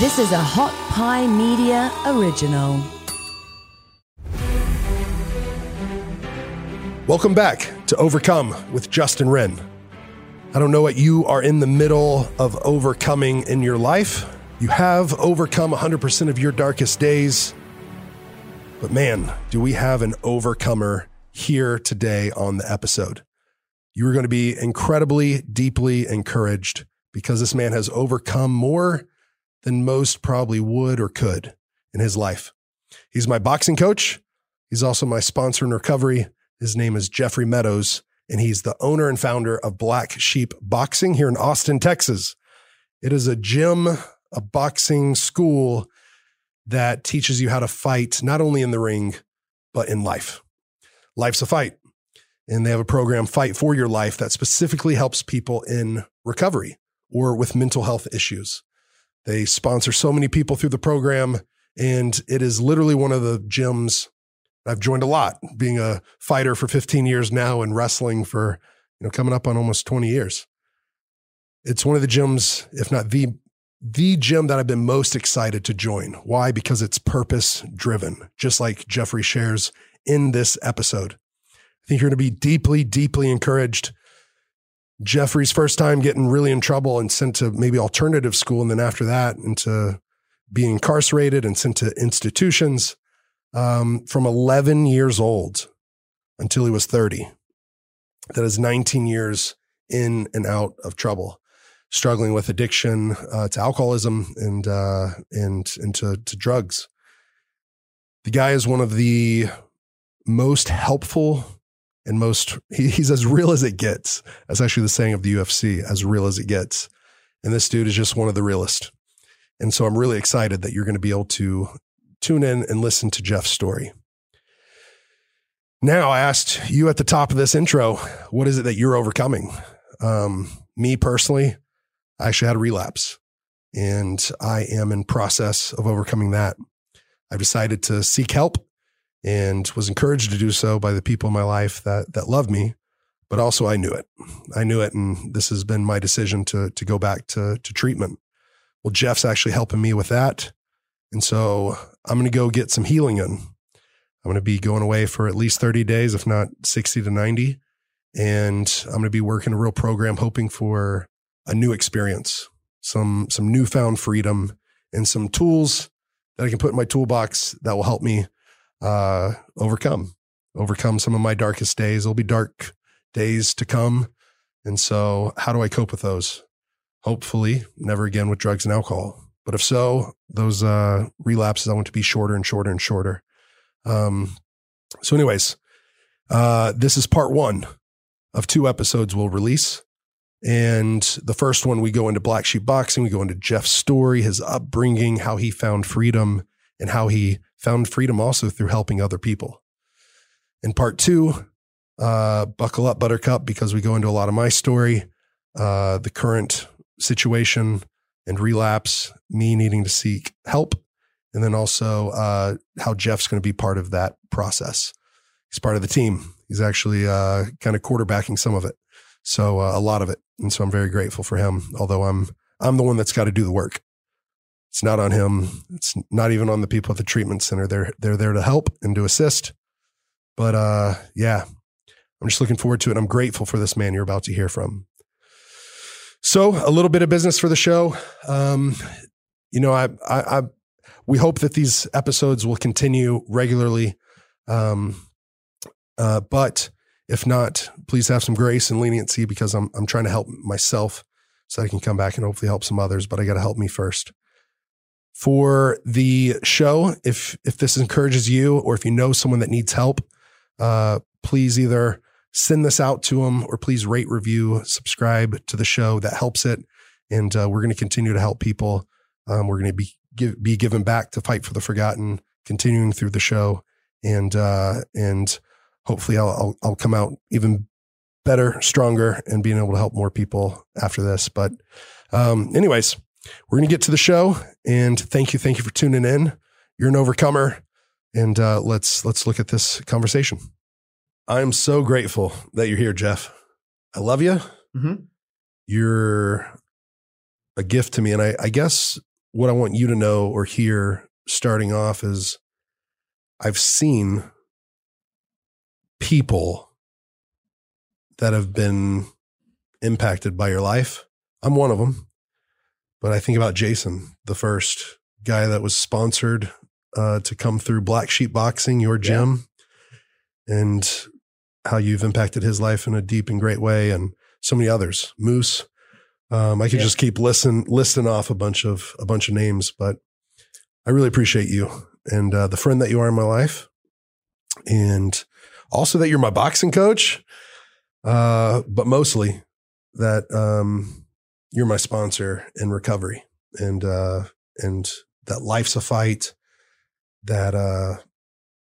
This is a Hot Pie Media original. Welcome back to Overcome with Justin Wren. I don't know what you are in the middle of overcoming in your life. You have overcome 100% of your darkest days. But man, do we have an overcomer here today on the episode. You are going to be incredibly, deeply encouraged because this man has overcome more than most probably would or could in his life. He's my boxing coach. He's also my sponsor in recovery. His name is Jeffrey Meadows, and he's the owner and founder of Black Sheep Boxing here in Austin, Texas. It is a gym, a boxing school that teaches you how to fight, not only in the ring, but in life. Life's a fight. And they have a program, Fight for Your Life, that specifically helps people in recovery or with mental health issues. They sponsor so many people through the program, and it is literally one of the gyms I've joined a lot, being a fighter for 15 years now and wrestling for, you know, coming up on almost 20 years. It's one of the gyms, if not the the gym that I've been most excited to join. Why? Because it's purpose driven, just like Jeffrey shares in this episode. I think you're going to be deeply, deeply encouraged. Jeffrey's first time getting really in trouble and sent to maybe alternative school. And then after that, into being incarcerated and sent to institutions um, from 11 years old until he was 30. That is 19 years in and out of trouble, struggling with addiction uh, to alcoholism and uh, and and to, to drugs. The guy is one of the most helpful and most he, he's as real as it gets. That's actually the saying of the UFC, as real as it gets. And this dude is just one of the realest. And so I'm really excited that you're going to be able to tune in and listen to Jeff's story. Now, I asked you at the top of this intro, what is it that you're overcoming? Um, me personally, I actually had a relapse and I am in process of overcoming that. I've decided to seek help and was encouraged to do so by the people in my life that that love me but also I knew it. I knew it and this has been my decision to to go back to to treatment. Well, Jeff's actually helping me with that. And so I'm going to go get some healing in. I'm going to be going away for at least 30 days if not 60 to 90 and I'm going to be working a real program hoping for a new experience, some some newfound freedom and some tools that I can put in my toolbox that will help me uh, overcome, overcome some of my darkest days. There'll be dark days to come. And so, how do I cope with those? Hopefully, never again with drugs and alcohol. But if so, those uh, relapses I want to be shorter and shorter and shorter. Um, so, anyways, uh, this is part one of two episodes we'll release. And the first one, we go into Black Sheep Boxing. We go into Jeff's story, his upbringing, how he found freedom, and how he found freedom also through helping other people. In part two, uh, buckle up, Buttercup, because we go into a lot of my story, uh, the current situation and relapse, me needing to seek help, and then also uh, how Jeff's going to be part of that process. He's part of the team. He's actually uh, kind of quarterbacking some of it, so uh, a lot of it, and so I'm very grateful for him. Although I'm I'm the one that's got to do the work. It's not on him. It's not even on the people at the treatment center. They're they're there to help and to assist. But uh, yeah, I'm just looking forward to it. I'm grateful for this man you're about to hear from. So a little bit of business for the show. Um, you know, I, I, I, we hope that these episodes will continue regularly. Um, uh, but if not, please have some grace and leniency because I'm, I'm trying to help myself so I can come back and hopefully help some others, but I got to help me first for the show. If if this encourages you, or if you know someone that needs help, uh, please either send this out to them, or please rate, review, subscribe to the show. That helps it, and uh, we're going to continue to help people. Um, we're going to be give, be given back to fight for the forgotten, continuing through the show, and uh, and hopefully I'll, I'll I'll come out even better, stronger, and being able to help more people after this. But um, anyways we're going to get to the show and thank you. Thank you for tuning in. You're an overcomer. And uh, let's let's look at this conversation. I'm so grateful that you're here, Jeff. I love you. Mm-hmm. You're a gift to me, and I, I guess what I want you to know or hear starting off is I've seen people that have been impacted by your life. I'm one of them, but I think about Jason, the first guy that was sponsored uh, to come through Black Sheep Boxing, your gym, yeah. and how you've impacted his life in a deep and great way, and so many others. Moose, um, I could yeah. just keep listen listing off a bunch of a bunch of names, but I really appreciate you and uh, the friend that you are in my life, and also that you're my boxing coach. Uh, but mostly that um, you're my sponsor in recovery, and uh, and that life's a fight. That uh,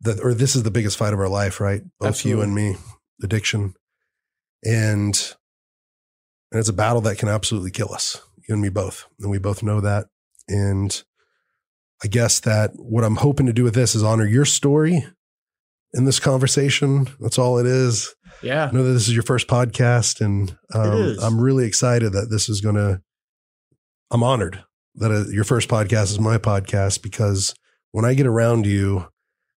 that or this is the biggest fight of our life, right? Both Absolutely. you and me, addiction, and and it's a battle that can absolutely kill us, you and me both. And we both know that. And I guess that what I'm hoping to do with this is honor your story in this conversation. That's all it is. Yeah. I know that this is your first podcast, and um, I'm really excited that this is going to, I'm honored that uh, your first podcast is my podcast because when I get around you,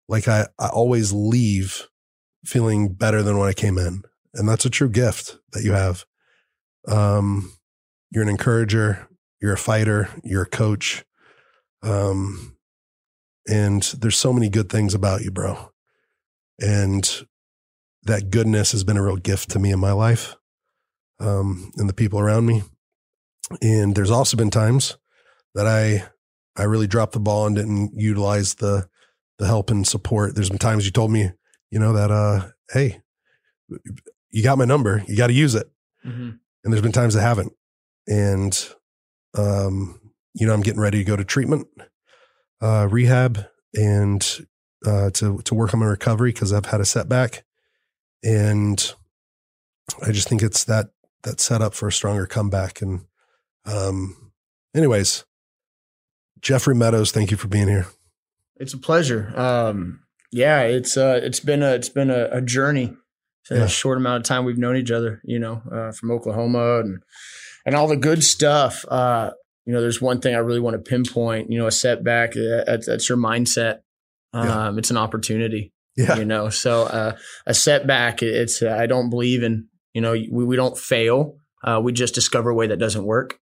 like I, I always leave feeling better than when I came in. And that's a true gift that you have. Um, you're an encourager, you're a fighter, you're a coach. Um, and there's so many good things about you, bro. And that goodness has been a real gift to me in my life, um, and the people around me. And there's also been times that I, I really dropped the ball and didn't utilize the, the help and support. There's been times you told me, you know, that, uh, Hey, you got my number. You got to use it. Mm-hmm and there's been times I haven't. And, um, you know, I'm getting ready to go to treatment, uh, rehab and, uh, to, to work on my recovery because I've had a setback. And I just think it's that, that set up for a stronger comeback. And, um, anyways, Jeffrey Meadows, thank you for being here. It's a pleasure. Um, yeah, it's, uh, it's been a, it's been a, a journey in yeah. a short amount of time we've known each other, you know, uh, from Oklahoma and and all the good stuff. Uh, you know, there's one thing I really want to pinpoint. You know, a setback uh, that's, that's your mindset. Um. It's an opportunity. Yeah. You know, so uh, a setback. It's uh, I don't believe in. You know, we we don't fail. Uh, we just discover a way that doesn't work.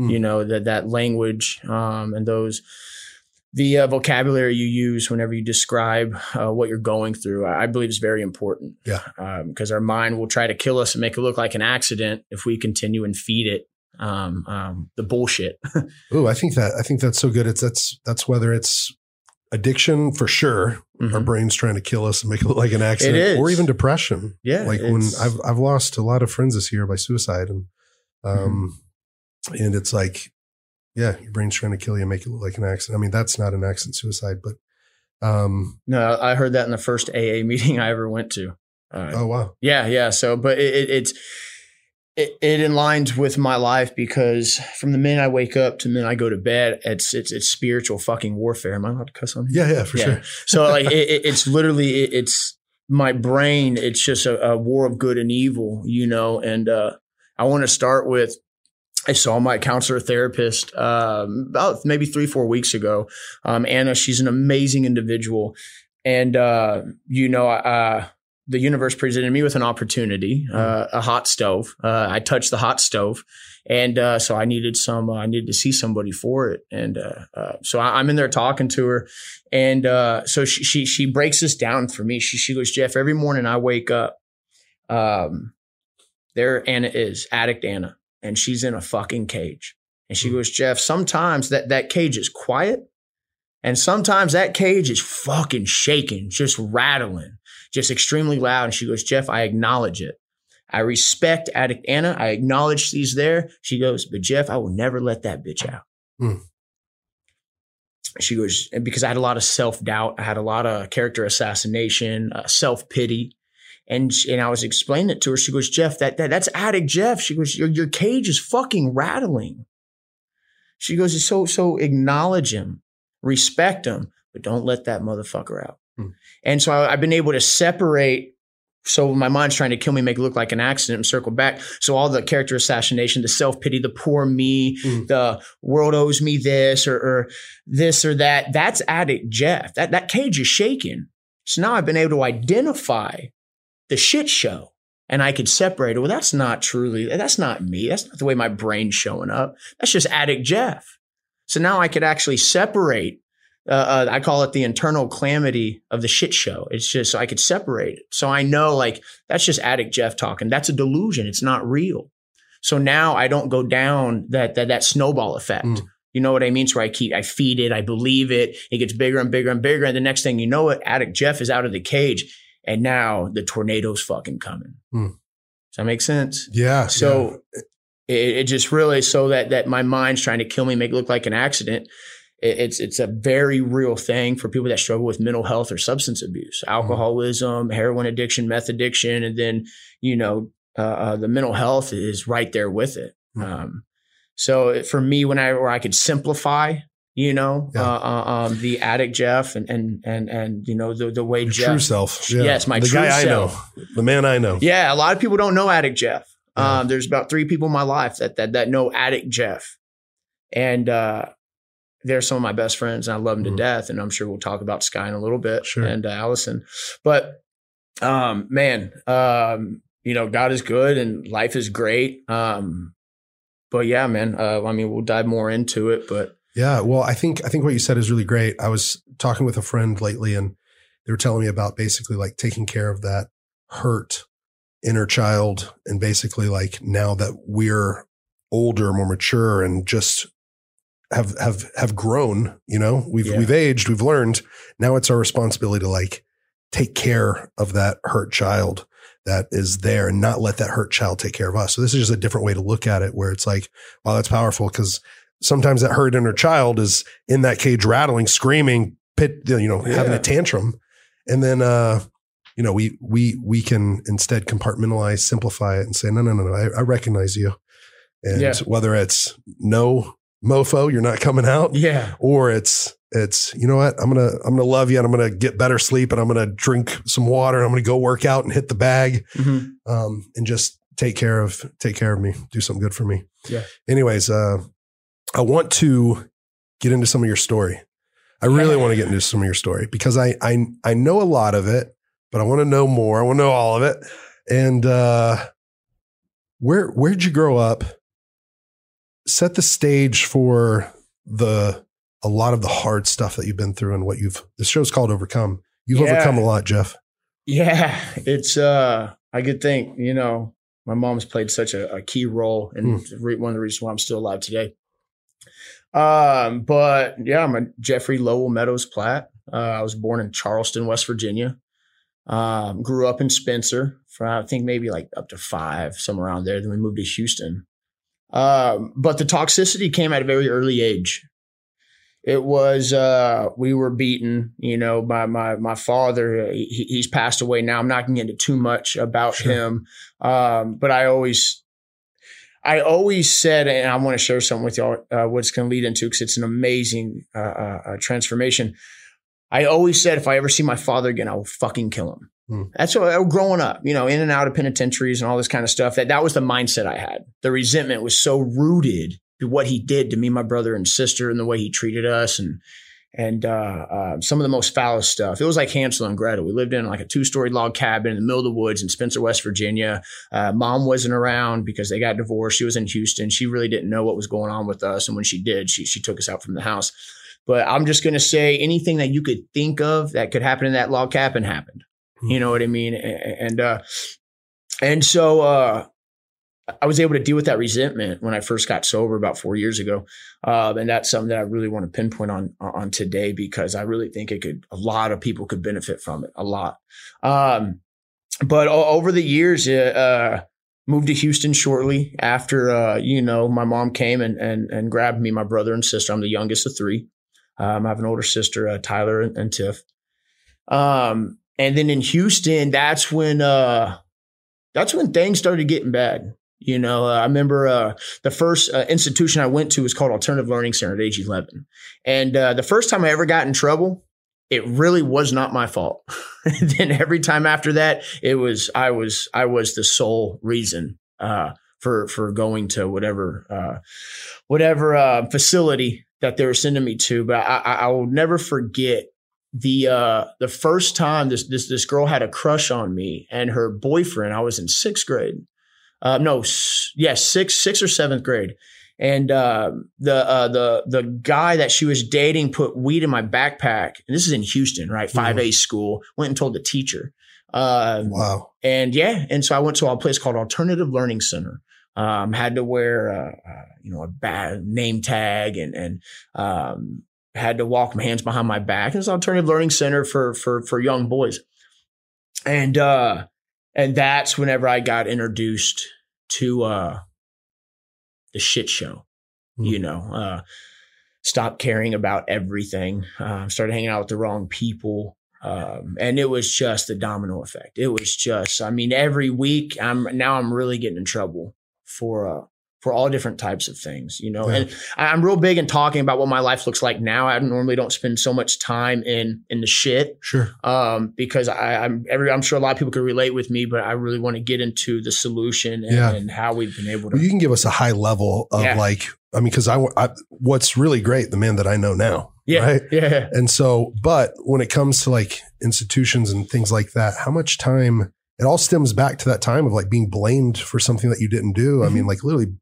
Mm. You know that that language um, and those the uh, vocabulary you use whenever you describe uh, what you're going through, I believe is very important. Yeah. Because um, our mind will try to kill us and make it look like an accident if we continue and feed it um, um, the bullshit. oh, I think that I think that's so good. It's that's that's whether it's addiction for sure. Mm-hmm. Our brain's trying to kill us and make it look like an accident, or even depression. Yeah. Like when I've I've lost a lot of friends this year by suicide, and um, mm-hmm. and it's like yeah, your brain's trying to kill you, and make it look like an accident. I mean, that's not an accident suicide, but um, no, I heard that in the first AA meeting I ever went to. Uh, oh wow, yeah, yeah. So, but it, it, it's it, it aligns with my life because from the minute I wake up to the minute I go to bed, it's it's it's spiritual fucking warfare. Am I allowed to cuss on? Here? Yeah, yeah, for yeah. sure. So like, it, it's literally it's my brain. It's just a, a, war of good and evil, you know. And uh, I want to start with I saw my counselor therapist um, about maybe three, four weeks ago. Um, Anna, she's an amazing individual. And, uh, you know, uh, the universe presented me with an opportunity, mm-hmm. uh, a hot stove. Uh, I touched the hot stove. And uh, so I needed some, uh, I needed to see somebody for it. And so I, am in there talking to her. And so she, she, she breaks this down for me. She, she goes, Jeff, every morning I wake up, um, there Anna is, addict Anna and she's in a fucking cage. And she hmm. goes, Jeff, sometimes that, that cage is quiet. And sometimes that cage is fucking shaking, just rattling, just extremely loud. And she goes, Jeff, I acknowledge it. I respect Addict Anna. I acknowledge she's there. She goes, but Jeff, I will never let that bitch out. Mm. She goes, because I had a lot of self doubt. I had a lot of character assassination, uh, self pity. And and I was explaining it to her. She goes, Jeff, that, that that's addict Jeff. She goes, your, your cage is fucking rattling. She goes, so so acknowledge him, respect him, but don't let that motherfucker out. Hmm. And so I, I've been able to separate so my mind's trying to kill me, make it look like an accident, and circle back. So all the character assassination, the self pity, the poor me, Mm. the world owes me this or, or this or that. That's addict Jeff. That that cage is shaking. So now I've been able to identify the shit show, and I could separate it. Well, that's not truly. That's not me. That's not the way my brain's showing up. That's just addict Jeff. So now I could actually separate uh, uh, I call it the internal calamity of the shit show. It's just so I could separate it. So I know like that's just addict Jeff talking. That's a delusion. It's not real. So now I don't go down that that that snowball effect. Mm. You know what I mean? So I keep I feed it, I believe it. It gets bigger and bigger and bigger, and the next thing you know, it addict Jeff is out of the cage, and now the tornado's fucking coming. Mm. Does that make sense? Yeah. So it, it just really so that that my mind's trying to kill me, make it look like an accident. It, it's it's a very real thing for people that struggle with mental health or substance abuse, alcoholism, heroin addiction, meth addiction, and then you know uh, uh, the mental health is right there with it. Mhm. Um, so for me, when I where I could simplify, you know, Yeah. uh, uh, um, the addict Jeff and and and and you know the the way Your Jeff true self. Yeah. Yes, my the true guy self. I know, the man I know. Yeah, a lot of people don't know Addict Jeff. Yeah. Um, there's about three people in my life that that that know Addict Jeff, and uh, they're some of my best friends, and I love them Mhm. to death. And I'm sure we'll talk about Sky in a little bit Sure. and uh, Allison, but um, man, um, you know, God is good and life is great. Um, but yeah, man, uh, I mean, we'll dive more into it, but Yeah, well, I think I think what you said is really great. I was talking with a friend lately, and they were telling me about basically like taking care of that hurt inner child, and basically like now that we're older, more mature, and just have have have grown. You know, we've Yeah. we've aged, we've learned. Now it's our responsibility to like take care of that hurt child that is there and not let that hurt child take care of us. So this is just a different way to look at it where it's like, wow, that's powerful because sometimes that hurt inner child is in that cage rattling, screaming, pit, you know, having a tantrum. And then, uh, you know, we, we, we can instead compartmentalize, simplify it and say, no, no, no, no, I, I recognize you. And Yeah. whether it's no mofo, you're not coming out yeah, or it's, it's, you know what, I'm going to, I'm to love you and I'm going to get better sleep and I'm going to drink some water and I'm going to go work out and hit the bag Mhm. um, and just take care of take care of me, do something good for me. Yeah. Anyways, uh, I want to get into some of your story. I really Yeah. want to get into some of your story because I I I know a lot of it, but I want to know more. I want to know all of it. And uh, where where'd you grow up? Set the stage for the a lot of the hard stuff that you've been through and what you've. The show's called Overcome. You've Yeah. overcome a lot, Jeff. Yeah, it's uh I could think, you know, my mom's played such a, a key role and re- one of the reasons why I'm still alive today. Um, but yeah, I'm a Jeffrey Lowell Meadows Platt. Uh, I was born in Charleston, West Virginia. Um, grew up in Spencer for I think maybe like up to five, somewhere around there. Then we moved to Houston. Um, but the toxicity came at a very early age. It was uh we were beaten, you know, by my my father. He, he's passed away now. I'm not going to get into too much about Sure. him. Um, but I always I always said, and I want to share something with y'all, uh, what's going to lead into because it's an amazing uh, uh, uh, transformation. I always said, if I ever see my father again, I will fucking kill him. Hmm. That's what, uh, growing up, you know, in and out of penitentiaries and all this kind of stuff. That that was the mindset I had. The resentment was so rooted to what he did to me, my brother and sister, and the way he treated us, and and uh, uh, some of the most foulest stuff. It was like Hansel and Gretel. We lived in like a two story log cabin in the middle of the woods in Spencer, West Virginia. Uh, mom wasn't around because they got divorced. She was in Houston. She really didn't know what was going on with us, and when she did, she she took us out from the house. But I'm just going to say anything that you could think of that could happen in that log cabin happened. You know what I mean? And uh, and so uh, I was able to deal with that resentment when I first got sober about four years ago, um, and that's something that I really want to pinpoint on on today because I really think it could a lot of people could benefit from it a lot. Um, but over the years, uh, moved to Houston shortly after uh, you know my mom came and and and grabbed me, my brother and sister. I'm the youngest of three. Um, I have an older sister, uh, Tyler and, and Tiff. Um, and then in Houston, that's when uh, that's when things started getting bad. You know, uh, I remember uh, the first uh, institution I went to was called Alternative Learning Center at age 11. And uh, the first time I ever got in trouble, it really was not my fault. then every time after that, it was I was I was the sole reason uh, for for going to whatever uh, whatever facility that they were sending me to. But I, I will never forget the uh, the first time this this this girl had a crush on me and her boyfriend. I was in sixth grade. Uh, no, yes, yeah, sixth sixth or seventh grade and uh, the uh, the the guy that she was dating put weed in my backpack. And this is in Houston, right? Mm-hmm. Five A school. Went and told the teacher. Uh, wow. And yeah, and so I went to a place called Alternative Learning Center. Um, had to wear a, a, you know a bad name tag and and um, had to walk my hands behind my back. It's an Alternative Learning Center for for for young boys. And uh, and that's whenever I got introduced to uh the shit show. Mm. You know, uh, stopped caring about everything. Uh, started hanging out with the wrong people. Um, and it was just the domino effect. It was just, I mean, every week I'm now I'm really getting in trouble for uh, for all different types of things, you know. Yeah. And I'm real big in talking about what my life looks like now. I normally don't spend so much time in in the shit, sure, um, because I, am every I'm sure a lot of people could relate with me, but I really want to get into the solution and, yeah. and how we've been able to. Well, you can give us a high level of yeah. like, I mean, because I, I what's really great, the man that I know now, yeah, right, yeah, and so, but when it comes to like institutions and things like that, how much time? It all stems back to that time of like being blamed for something that you didn't do. I mean, mm-hmm. like literally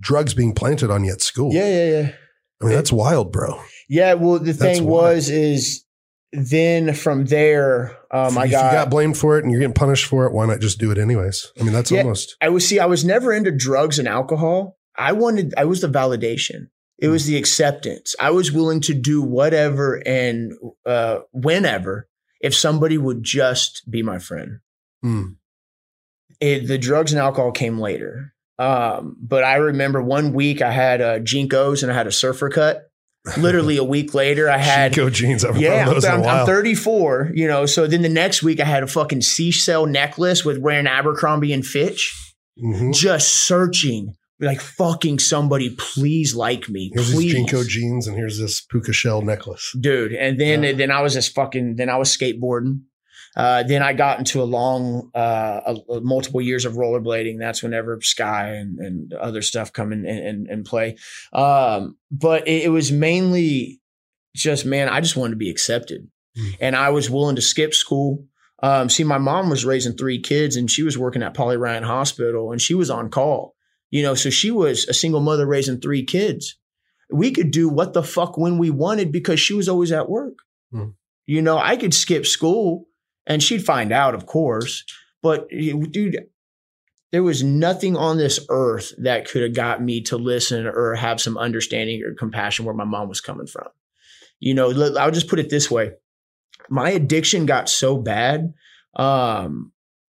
drugs being planted on you at school. Yeah, yeah, yeah. I mean, that's wild, bro. Yeah. Well, the thing was, is then from there, um, I got, you got blamed for it and you're getting punished for it. Why not just do it anyways? I mean, that's yeah, almost. I was see. I was never into drugs and alcohol. I wanted. I was the validation. It was hmm. the acceptance. I was willing to do whatever and uh, whenever if somebody would just be my friend. Mm. It, the drugs and alcohol came later. Um, but I remember one week I had a JNCOs and I had a surfer cut. Literally a week later, I had JNCO jeans. I've yeah, I'm, I'm, 34. You know, so then the next week I had a fucking seashell necklace with wearing Abercrombie and Fitch, mm-hmm. just searching like fucking somebody please like me here's please. these JNCO jeans and here's this puka shell necklace dude and then yeah. then i was just fucking then i was skateboarding uh, then I got into a long, uh, a, a multiple years of rollerblading. That's whenever Sky and, and other stuff come in and, and play. Um, but it, it, was mainly just, man, I just wanted to be accepted. Mm. And I was willing to skip school. Um, see, my mom was raising three kids and she was working at Polly Ryon Hospital and she was on call, you know, so she was a single mother raising three kids. We could do what the fuck when we wanted because she was always at work. Mm. You know, I could skip school and she'd find out, of course. But dude, there was nothing on this earth that could have got me to listen or have some understanding or compassion where my mom was coming from. You know, I'll just put it this way. My addiction got so bad. Um,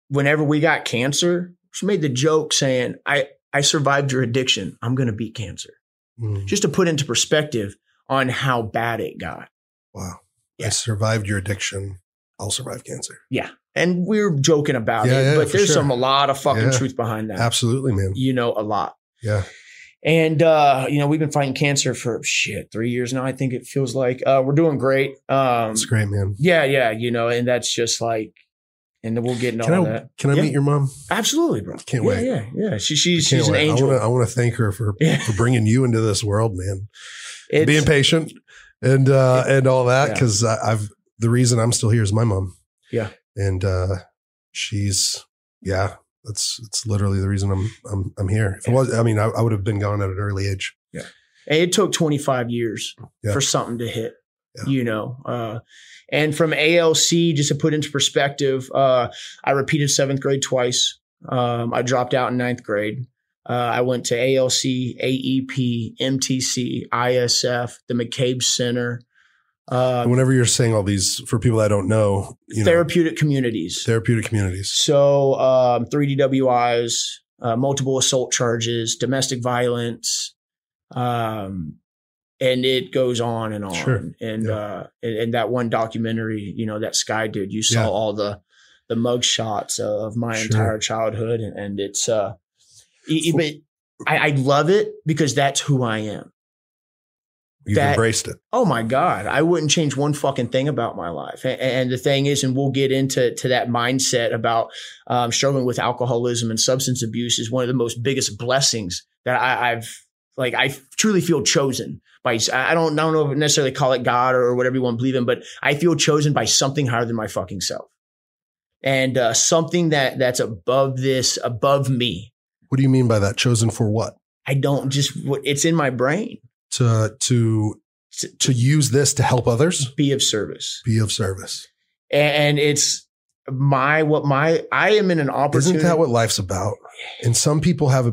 whenever we got cancer, she made the joke saying, I, I survived your addiction. I'm going to beat cancer. Mm. Just to put into perspective on how bad it got. Wow. Yeah. I survived your addiction. I'll survive cancer. Yeah. And we're joking about yeah, it, yeah, but there's sure. some a lot of fucking yeah. truth behind that. Absolutely, man. You know, a lot. Yeah. And uh, you know, we've been fighting cancer for shit, three years now, I think it feels like. Uh, we're doing great. Um It's great, man. Yeah, yeah, you know, and that's just like and then we'll get into can all I, that. Can I meet your mom? Absolutely, bro. Can't yeah, wait. Yeah, yeah. She, she's she's wait. an angel. I want to thank her for for bringing you into this world, man. It's, Being patient and uh it, and all that because I've the reason I'm still here is my mom. Yeah. And uh, she's yeah, that's it's literally the reason I'm I'm I'm here. If it was, I mean, I, I would have been gone at an early age. Yeah. And it took 25 years yeah. for something to hit. Yeah. You know, uh, and from ALC, just to put into perspective, uh, I repeated seventh grade twice. Um, I dropped out in ninth grade. Uh, I went to ALC, AEP, MTC, ISF, the McCabe Center, um, whenever you're saying all these for people that don't know, therapeutic know, communities, therapeutic communities. So, um, three DWIs, uh, multiple assault charges, domestic violence, um, and it goes on and on. Sure. And, yeah. uh, and, and, that one documentary, you know, that Sky did, you saw yeah. all the, the mug shots of my sure. entire childhood. And, and it's, uh, but I, I love it because that's who I am. You've That- embraced it. Oh my God, I wouldn't change one fucking thing about my life. And, and the thing is, and we'll get into to that mindset about um, struggling with alcoholism and substance abuse is one of the most biggest blessings that I, I've like. I truly feel chosen by. I don't, I don't know if necessarily call it God or whatever you want to believe in, but I feel chosen by something higher than my fucking self, and uh, something that that's above this, above me. What do you mean by that? Chosen for what? I don't just. It's in my brain To to to use this to help others, be of service. be of service. and it's my what my I am in an opportunity. Isn't that what life's about? And some people have a,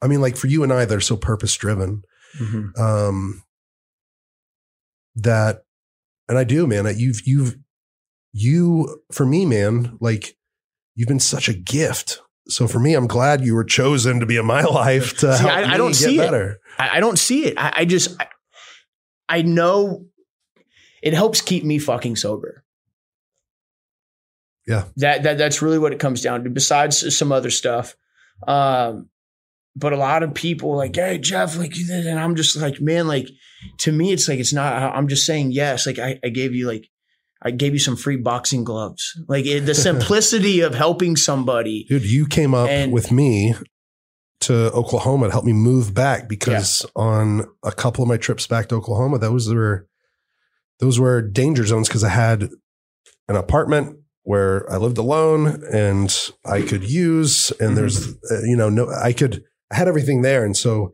I mean, like for you and I, they're so purpose driven Mhm. um, that, and I do, man. You've you've you for me, man. Like you've been such a gift. So for me, I'm glad you were chosen to be in my life to See, help I- I me don't get see it. better. I, I don't see it. I, I just I, I know it helps keep me fucking sober. Yeah. That that that's really what it comes down to. Besides some other stuff, um, but a lot of people like, hey Jeff, like you did, and I'm just like, man, like to me, it's like it's not. I'm just saying yes. Like I, I gave you like. I gave you some free boxing gloves. Like it, the simplicity of helping somebody. Dude, you came up And- with me to Oklahoma to help me move back because on a couple of my trips back to Oklahoma, those were those were danger zones because I had an apartment where I lived alone and I could use and there's uh, you know no I could I had everything there and so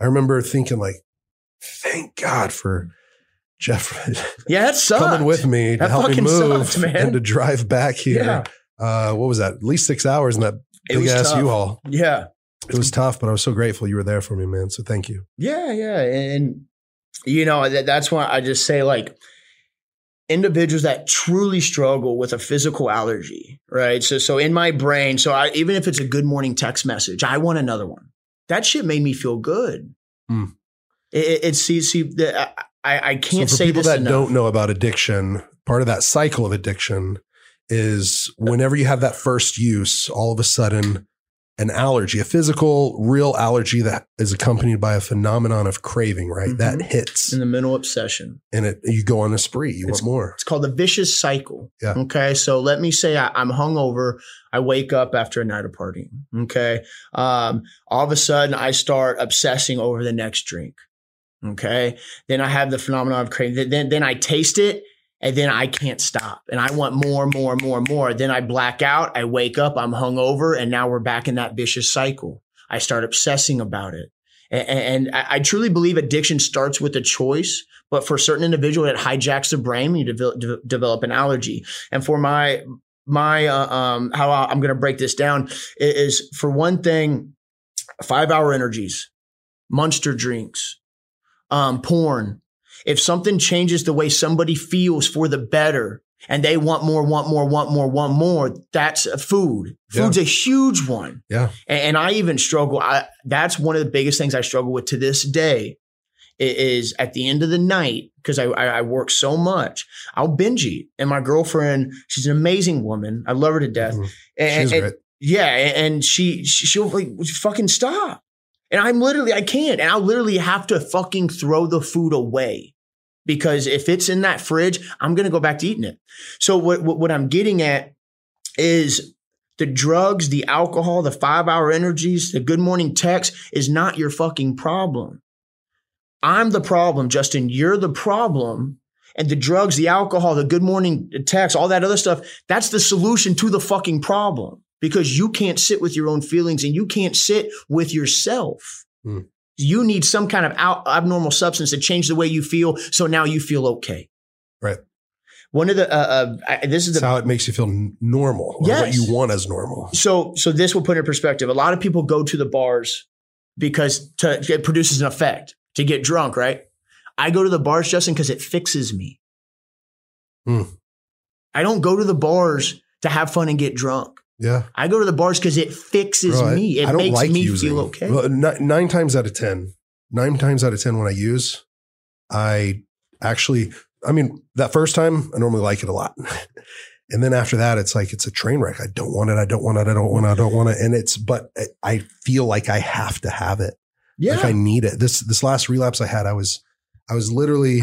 I remember thinking like thank God for Jeff Yeah, that sucked. coming with me to That help me move sucked, and to drive back here. Yeah. Uh, what was that? At least six hours in that It big ass tough. U-Haul. Yeah. It was tough, but I was so grateful you were there for me, man. So thank you. Yeah, yeah, and you know that, that's why I just say like individuals that truly struggle with a physical allergy, right? So, so in my brain, so I, even if it's a good morning text message, I want another one. That shit made me feel good. Hmm. It, it, see, see, the, I, I can't so for say people this that enough. don't know about addiction, part of that cycle of addiction is whenever you have that first use, all of a sudden an allergy, a physical, real allergy that is accompanied by a phenomenon of craving, right? Mhm. That hits in the mental obsession. and it you go on a spree. You It's- want more. It's called the vicious cycle. Yeah. Okay. So let me say I, I'm hungover. I wake up after a night of partying. Okay. Um, all of a sudden I start obsessing over the next drink. Okay. Then I have the phenomenon of craving. Then, then I taste it and then I can't stop and I want more, more, more, more. Then I black out. I wake up. I'm hungover and now we're back in that vicious cycle. I start obsessing about it. And, and I, truly believe addiction starts with a choice, but for certain individual, it hijacks the brain. You develop, de- develop an allergy. And for my my uh, um, how I'm going to break this down is for one thing, five hour energies, monster drinks, um, porn. If something changes the way somebody feels for the better, and they want more, want more, want more, want more, that's a food. Yeah. Food's a huge one. Yeah. And, and I even struggle. I, that's one of the biggest things I struggle with to this day is at the end of the night, because I, I, I work so much, I'll binge eat. And my girlfriend, she's an amazing woman. I love her to death. Mhm. And, She's and- great. yeah. And she, she, she'll like fucking stop. And I'm literally, I can't. And I'll literally have to fucking throw the food away because if it's in that fridge, I'm going to go back to eating it. So what, what, what I'm getting at is the drugs, the alcohol, the five hour energies, the good morning text is not your fucking problem. I'm the problem, Justin. You're the problem. And the drugs, the alcohol, the good morning text, all that other stuff, that's the solution to the fucking problem because you can't sit with your own feelings and you can't sit with yourself. Hmm. You need some kind of out, abnormal substance to change the way you feel. So now you feel okay. Right. One of the, uh, uh, I, this is the, how it makes you feel normal or what you want as normal. so, so this will put in perspective. A lot of people go to the bars because to, it produces an effect to get drunk, right? I go to the bars, Justin, because it fixes me. Hmm. I don't go to the bars to have fun and get drunk. Yeah. I go to the bars because it fixes Bro, me. It I makes like me using. feel okay. Well, ni- nine times out of 10, nine times out of 10 when I use, I actually, I mean, that first time, I normally like it a lot. and then after that, it's like, it's a train wreck. I don't want it. I don't want it. I don't want it. I don't want it. And it's, but I- I feel like I have to have it. yeah. Like I need it. This, this last relapse I had, I was, I was literally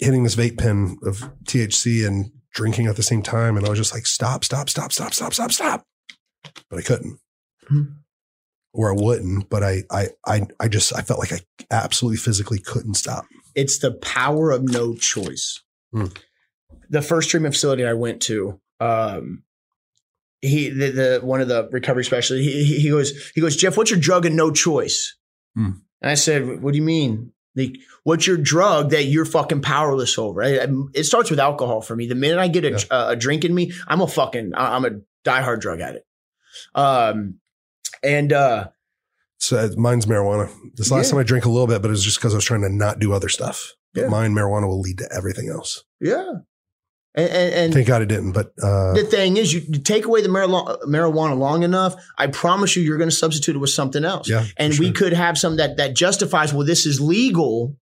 hitting this vape pen of THC and drinking at the same time. And I was just like, stop, stop, stop, stop, stop, stop, stop. But I couldn't. Hmm. Or I wouldn't, but I, I, I, I just, I felt like I absolutely physically couldn't stop. It's the power of no choice. Hmm. The first treatment facility I went to, um, he the, the one of the recovery specialists, he, he, goes, he goes, Jeff, what's your drug and no choice? Hmm. And I said, what do you mean? Like, what's your drug that you're fucking powerless over? I, I- it starts with alcohol for me. The minute I get a, Yeah. a, a drink in me, I'm a fucking, I'm a diehard drug addict. Um, and uh, So uh, mine's marijuana. This last Yeah. time I drank a little bit, but it was just because I was trying to not do other stuff. But Yeah. mine, marijuana will lead to everything else. yeah, and, and, and Thank God it didn't. But uh, the thing is, you, you take away the marilo- marijuana long enough, I promise you, you're going to substitute it with something else. yeah, and for we could have some that that justifies, well, this is legal,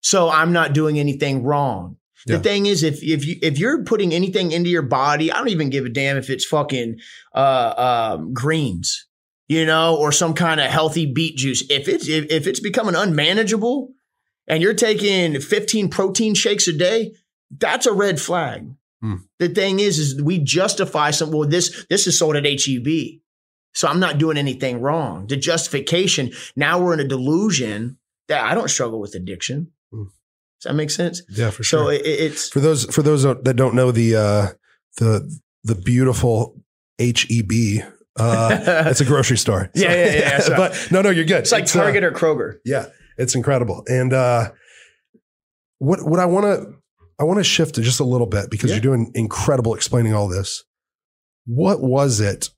so I'm not doing anything wrong. Yeah. The thing is, if if you if you're putting anything into your body, I don't even give a damn if it's fucking uh, um, greens, you know, or some kind of healthy beet juice. If it's if, if it's becoming unmanageable, and you're taking 15 protein shakes a day, that's a red flag. Hmm. The thing is, is we justify some. Well, this this is sold at HEB, so I'm not doing anything wrong. The justification. Now we're in a delusion that I don't struggle with addiction. Hmm. Does that make sense? yeah, for So sure. it, it's for those for those that don't know the uh, the the beautiful HEB, uh, it's a grocery store. Yeah, yeah, yeah, yeah, sorry. but no, no, you're good. it's like uh, Target or Kroger. Yeah, it's incredible. And uh, what what I want to I want to shift to just a little bit because Yeah. you're doing incredible explaining all this. What was it?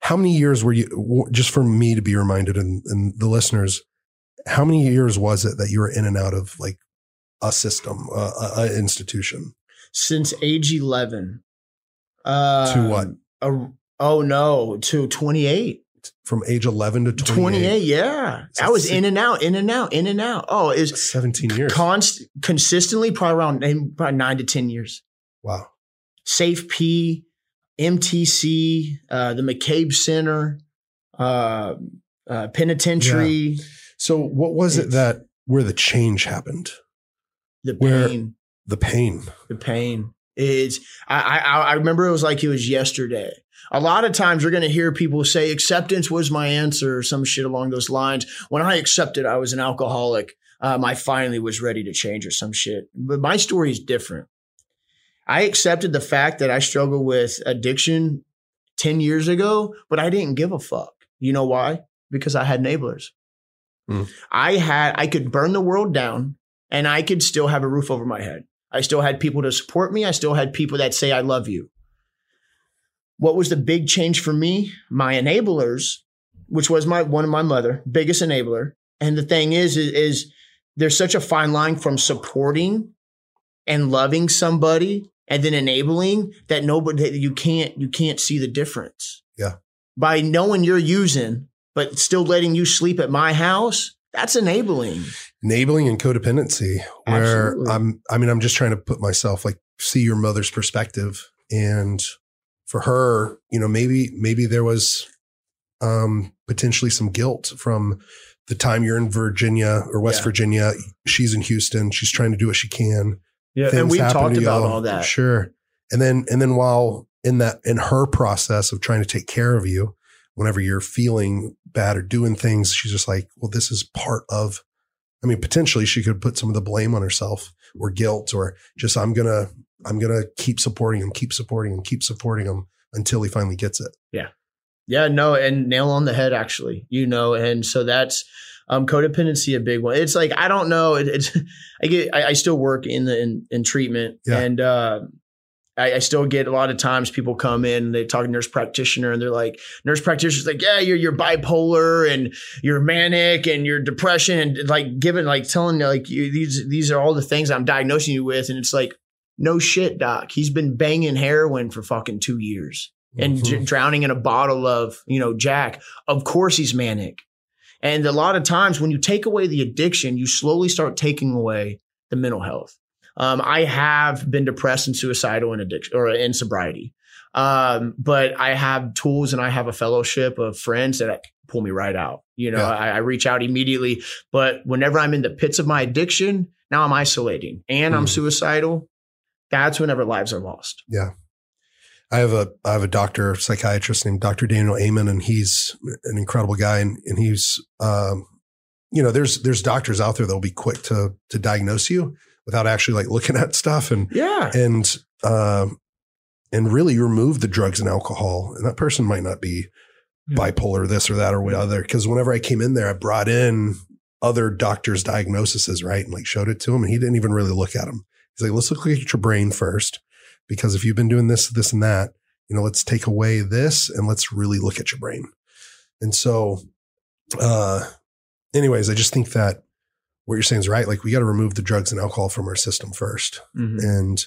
How many years were you? Just for me to be reminded and, and the listeners, how many years was it that you were in and out of like a system, uh, a, a institution? since age 11. Uh, To what? a- oh no, to 28. From age 11 to 28, 28, yeah. So I was in and out, in and out, in and out. Oh, is 17 years. const consistently probably around probably nine to 10 years. wow. SAFP, MTC, uh, the McCabe Center, uh, uh, penitentiary, So what was it that where the change happened? the Where- pain. The pain. the pain. It's I, I I remember it was like it was yesterday. A lot of times you're gonna hear people say acceptance was my answer or some shit along those lines. When I accepted I was an alcoholic, um, I finally was ready to change or some shit. But my story is different. I accepted the fact that I struggled with addiction 10 years ago, but I didn't give a fuck. You know why? Because I had enablers. Hmm. I had I could burn the world down and I could still have a roof over my head. I still had people to support me. I still had people that say, I love you. What was the big change for me? My enablers, which was my one of my mother, biggest enabler. And the thing is, is, is there's such a fine line from supporting and loving somebody and then enabling that nobody that you can't you can't see the difference. Yeah. By knowing you're using, but still letting you sleep at my house, that's enabling. enabling and codependency where Absolutely. i'm i mean i'm just trying to put myself like see your mother's perspective and for her you know maybe maybe there was um potentially some guilt from the time you're in virginia or west Yeah. virginia she's in houston she's trying to do what she can Yeah. Things And we've talked about all that. sure and then and then while in that in her process of trying to take care of you whenever you're feeling bad or doing things she's just like well this is part of i mean potentially she could put some of the blame on herself or guilt or just i'm gonna i'm gonna keep supporting him keep supporting him keep supporting him until he finally gets it Yeah, Yeah, no, and nail on the head, actually, you know, and so that's um, codependency, a big one. It's like I don't know. It, it's I get I, I still work in the in, in treatment, Yeah. and uh, I, I still get a lot of times people come in, they talk to nurse practitioner, and they're like, nurse practitioner's like, yeah, you're you're bipolar and you're manic and you're depression, and like giving like telling like you, these these are all the things I'm diagnosing you with, and it's like. No shit, doc. He's been banging heroin for fucking two years and Mhm. j- drowning in a bottle of, you know, Jack. Of course he's manic. And a lot of times when you take away the addiction, you slowly start taking away the mental health. Um, I have been depressed and suicidal in addiction or in sobriety. Um, but I have tools and I have a fellowship of friends that pull me right out. You know, Yeah. I, I reach out immediately. But whenever I'm in the pits of my addiction, now I'm isolating and I'm Mhm. suicidal. That's whenever lives are lost. Yeah. I have a I have a doctor psychiatrist named Dr. Daniel Amen, and he's an incredible guy, and and he's um, you know there's there's doctors out there that'll be quick to to diagnose you without actually like looking at stuff and Yeah. and um and really remove the drugs and alcohol, and that person might not be Yeah. bipolar this or that or whatever. Because whenever I came in there, I brought in other doctors' diagnoses, right, and like showed it to him, and he didn't even really look at him. He's like, let's look at your brain first, because if you've been doing this, this, and that, you know, let's take away this and let's really look at your brain. And so, uh, anyways, I just think that what you're saying is right. Like we got to remove the drugs and alcohol from our system first Mhm. and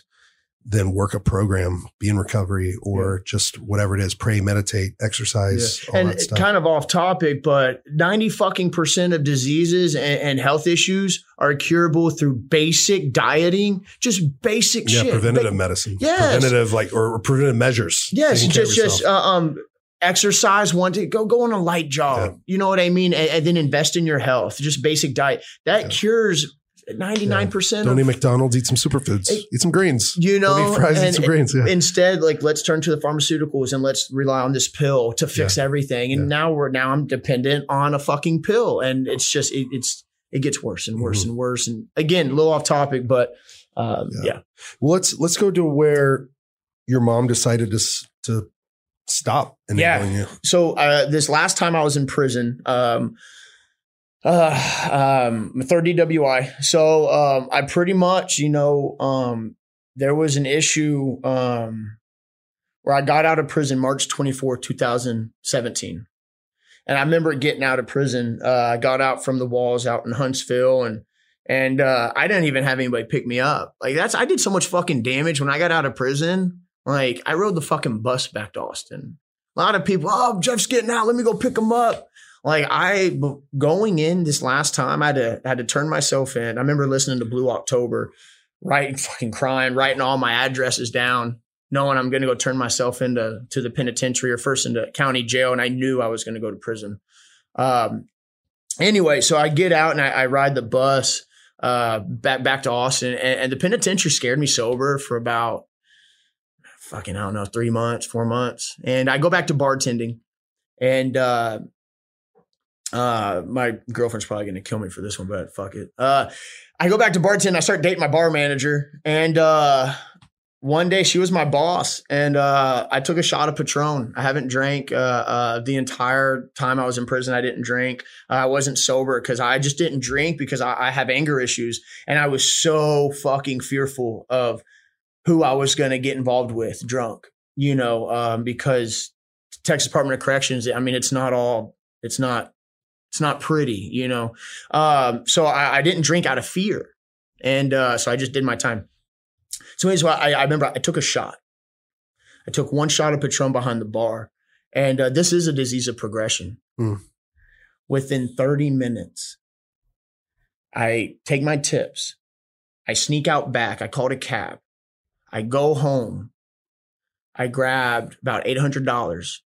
then work a program, be in recovery or just whatever it is, pray, meditate, exercise, all and that stuff. kind of off topic, but 90 fucking percent of diseases and, and health issues are curable through basic dieting, just basic yeah, shit. preventative Ba- medicine. Yes. Preventative like or, or preventative measures. yes, Taking care of just just uh, um exercise one to go go on a light jog. Yeah. You know what I mean? And, and then invest in your health. Just basic diet. That Yeah. cures 99% Don't of eat McDonald's, eat some superfoods, eat some greens. you know Don't eat fries, eat some grains. Yeah. instead like let's turn to the pharmaceuticals and let's rely on this pill to fix everything and Yeah. now we're now i'm dependent on a fucking pill and it's just it, it's it gets worse and worse Mhm. and worse and again a little off topic but um, Yeah. yeah. Well, let's let's go to where your mom decided to to stop enabling you. so uh, this last time i was in prison um uh um third dwi so um i pretty much you know um there was an issue um where i got out of prison march 24 2017 and i remember getting out of prison uh i got out from the walls out in huntsville and and uh i didn't even have anybody pick me up. Like that's i did so much fucking damage when i got out of prison. Like i rode the fucking bus back to austin. A lot of people, oh, Jeff's getting out. Let me go pick him up. Like I going in this last time, I had to had to turn myself in. I remember listening to Blue October, writing fucking crying, writing all my addresses down, knowing I'm going to go turn myself into to the penitentiary or first into county jail, and I knew I was going to go to prison. Um, anyway, so I get out and I, I ride the bus uh, back back to Austin, and, and the penitentiary scared me sober for about fucking I don't know three months, four months, and I go back to bartending, and uh, uh, my girlfriend's probably gonna kill me for this one, but fuck it. Uh, I go back to bartending. I start dating my bar manager, and uh, one day she was my boss, and uh, I took a shot of Patron. I haven't drank uh, uh, the entire time I was in prison. I didn't drink. I wasn't sober because I just didn't drink because I, I have anger issues, and I was so fucking fearful of who I was to get involved with drunk, you know, um, because Texas Department of Corrections, I mean, it's not all, it's not, it's not pretty, you know. Um, so I, I didn't drink out of fear. And uh, so I just did my time. So, anyways, I, I remember I took a shot. I took one shot of Patron behind the bar. And uh, this is a disease of progression. Hmm. Within 30 minutes, I take my tips. I sneak out back. I called a cab. I go home. I grabbed about $800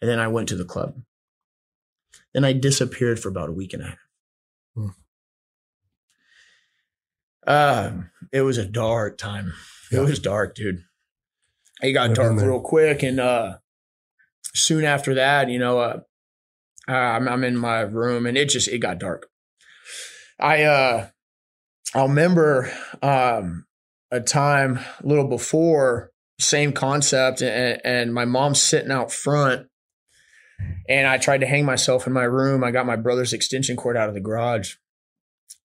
and then I went to the club. Then I disappeared for about a week and a half. Hmm. Uh, it was a dark time. It was dark, dude. It got I've dark real quick. And uh, soon after that, you know, uh, I'm, I'm in my room and it just, it got dark. I, uh, I'll remember, um, a time a little before, same concept, and, and my mom's sitting out front, and I tried to hang myself in my room. I got my brother's extension cord out of the garage,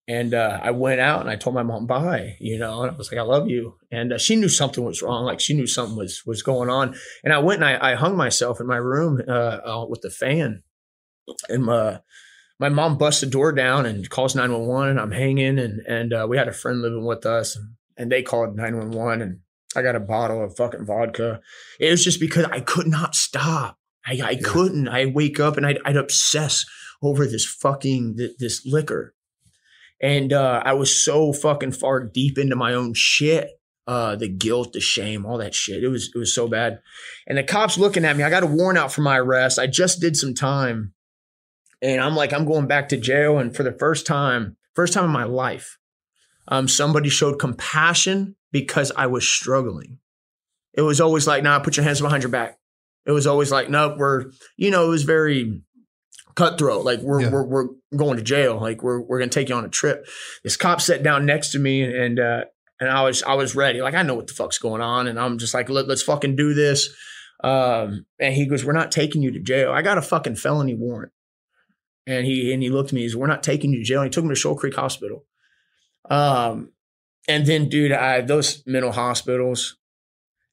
and uh, I went out and I told my mom bye, you know, and I was like, I love you, and uh, she knew something was wrong, like she knew something was was going on, and I went and I, I hung myself in my room uh, uh, with the fan, and my my mom busts the door down and calls 911 and I'm hanging and and uh, we had a friend living with us and, and they called 911 and I got a bottle of fucking vodka. It was just because I could not stop. I, I couldn't. I wake up and I'd, I'd obsess over this fucking th- this liquor, and uh, I was so fucking far deep into my own shit. Uh, the guilt, the shame, all that shit. It was it was so bad. And the cops looking at me. I got a warrant out for my arrest. I just did some time and I'm like, I'm going back to jail. And for the first time, first time in my life, um, somebody showed compassion because I was struggling. It was always like, nah, put your hands behind your back. It was always like, no, we're, you know, it was very cutthroat. Like we're, Yeah. we're, we're going to jail. Like we're, we're going to take you on a trip. This cop sat down next to me and, uh, and I was, I was ready. Like I know what the fuck's going on. And I'm just like, Let, let's fucking do this. Um, and he goes, we're not taking you to jail. I got a fucking felony warrant. And he, and he looked at me, He's, we're not taking you to jail. And he took me to Shoal Creek Hospital. Um, and then, dude, I those mental hospitals,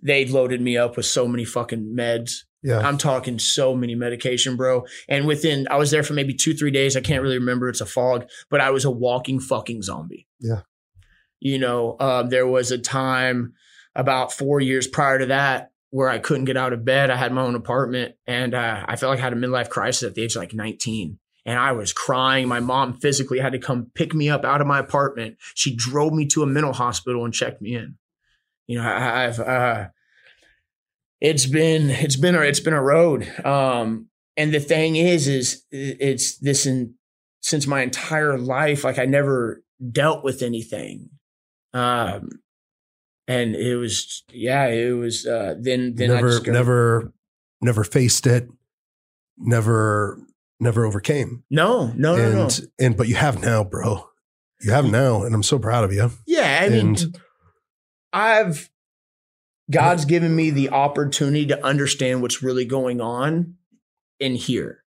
they loaded me up with so many fucking meds. Yeah. I'm talking so many medication, bro. And within, I was there for maybe two, three days. I can't really remember. It's a fog, but I was a walking fucking zombie. Yeah. You know, um, there was a time about four years prior to that where I couldn't get out of bed. I had my own apartment and uh, I felt like I had a midlife crisis at the age of like 19 and I was crying. My mom physically had to come pick me up out of my apartment. She drove me to a mental hospital and checked me in. You know, I, I've uh, it's been it's been a it's been a road. Um, and the thing is, is it's this in since my entire life, like I never dealt with anything. Um, and it was yeah, it was uh, then then I never, go- never, never faced it. Never, never overcame. no no no and no and but you have now, bro. You have now, and I'm so proud of you. Yeah, I mean, And- I've God's given me the opportunity to understand what's really going on in here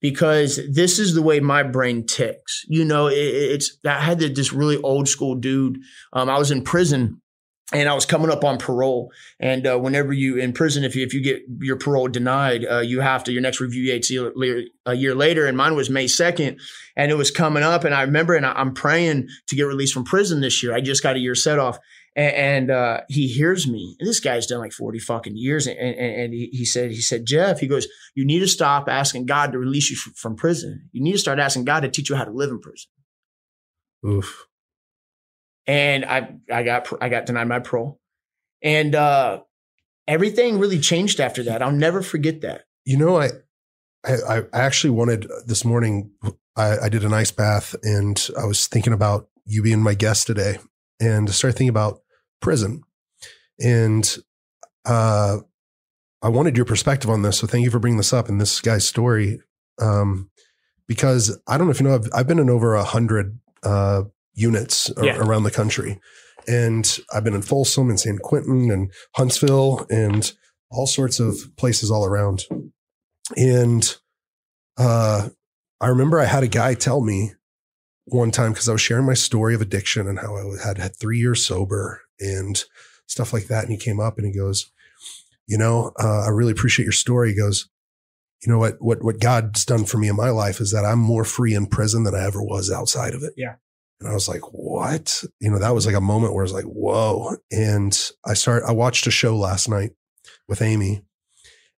because this is the way my brain ticks. You know, it, it's I had this really old school dude. Um, I was in prison. And I was coming up on parole, and uh, whenever you in prison, if you if you get your parole denied, uh, you have to your next review date's a year, later, and mine was May second, and it was coming up, and I remember, and I, I'm praying to get released from prison this year. I just got a year set off, and, and uh, he hears me. And this guy's done like 40 fucking years. And, and, and he, he said, he said, Jeff, he goes, you need to stop asking God to release you f- from prison. You need to start asking God to teach you how to live in prison. Oof. And I, I got, I got denied my parole and, uh, everything really changed after that. I'll never forget that. You know, I, I, I actually wanted this morning. I, I did an ice bath, and I was thinking about you being my guest today, and I started thinking about prison, and uh, I wanted your perspective on this. So thank you for bringing this up and this guy's story, um, because I don't know if you know, I've, I've been in over a hundred uh, units Yeah. around the country, and I've been in Folsom and San Quentin and Huntsville and all sorts of places all around. And uh, I remember I had a guy tell me one time because I was sharing my story of addiction and how I had had three years sober and stuff like that. And he came up and he goes, "You know, uh, I really appreciate your story." He goes, "You know what? What what God's done for me in my life is that I'm more free in prison than I ever was outside of it." Yeah. And I was like, "What?" You know, that was like a moment where I was like, "Whoa!" And I started. I watched a show last night with Amy,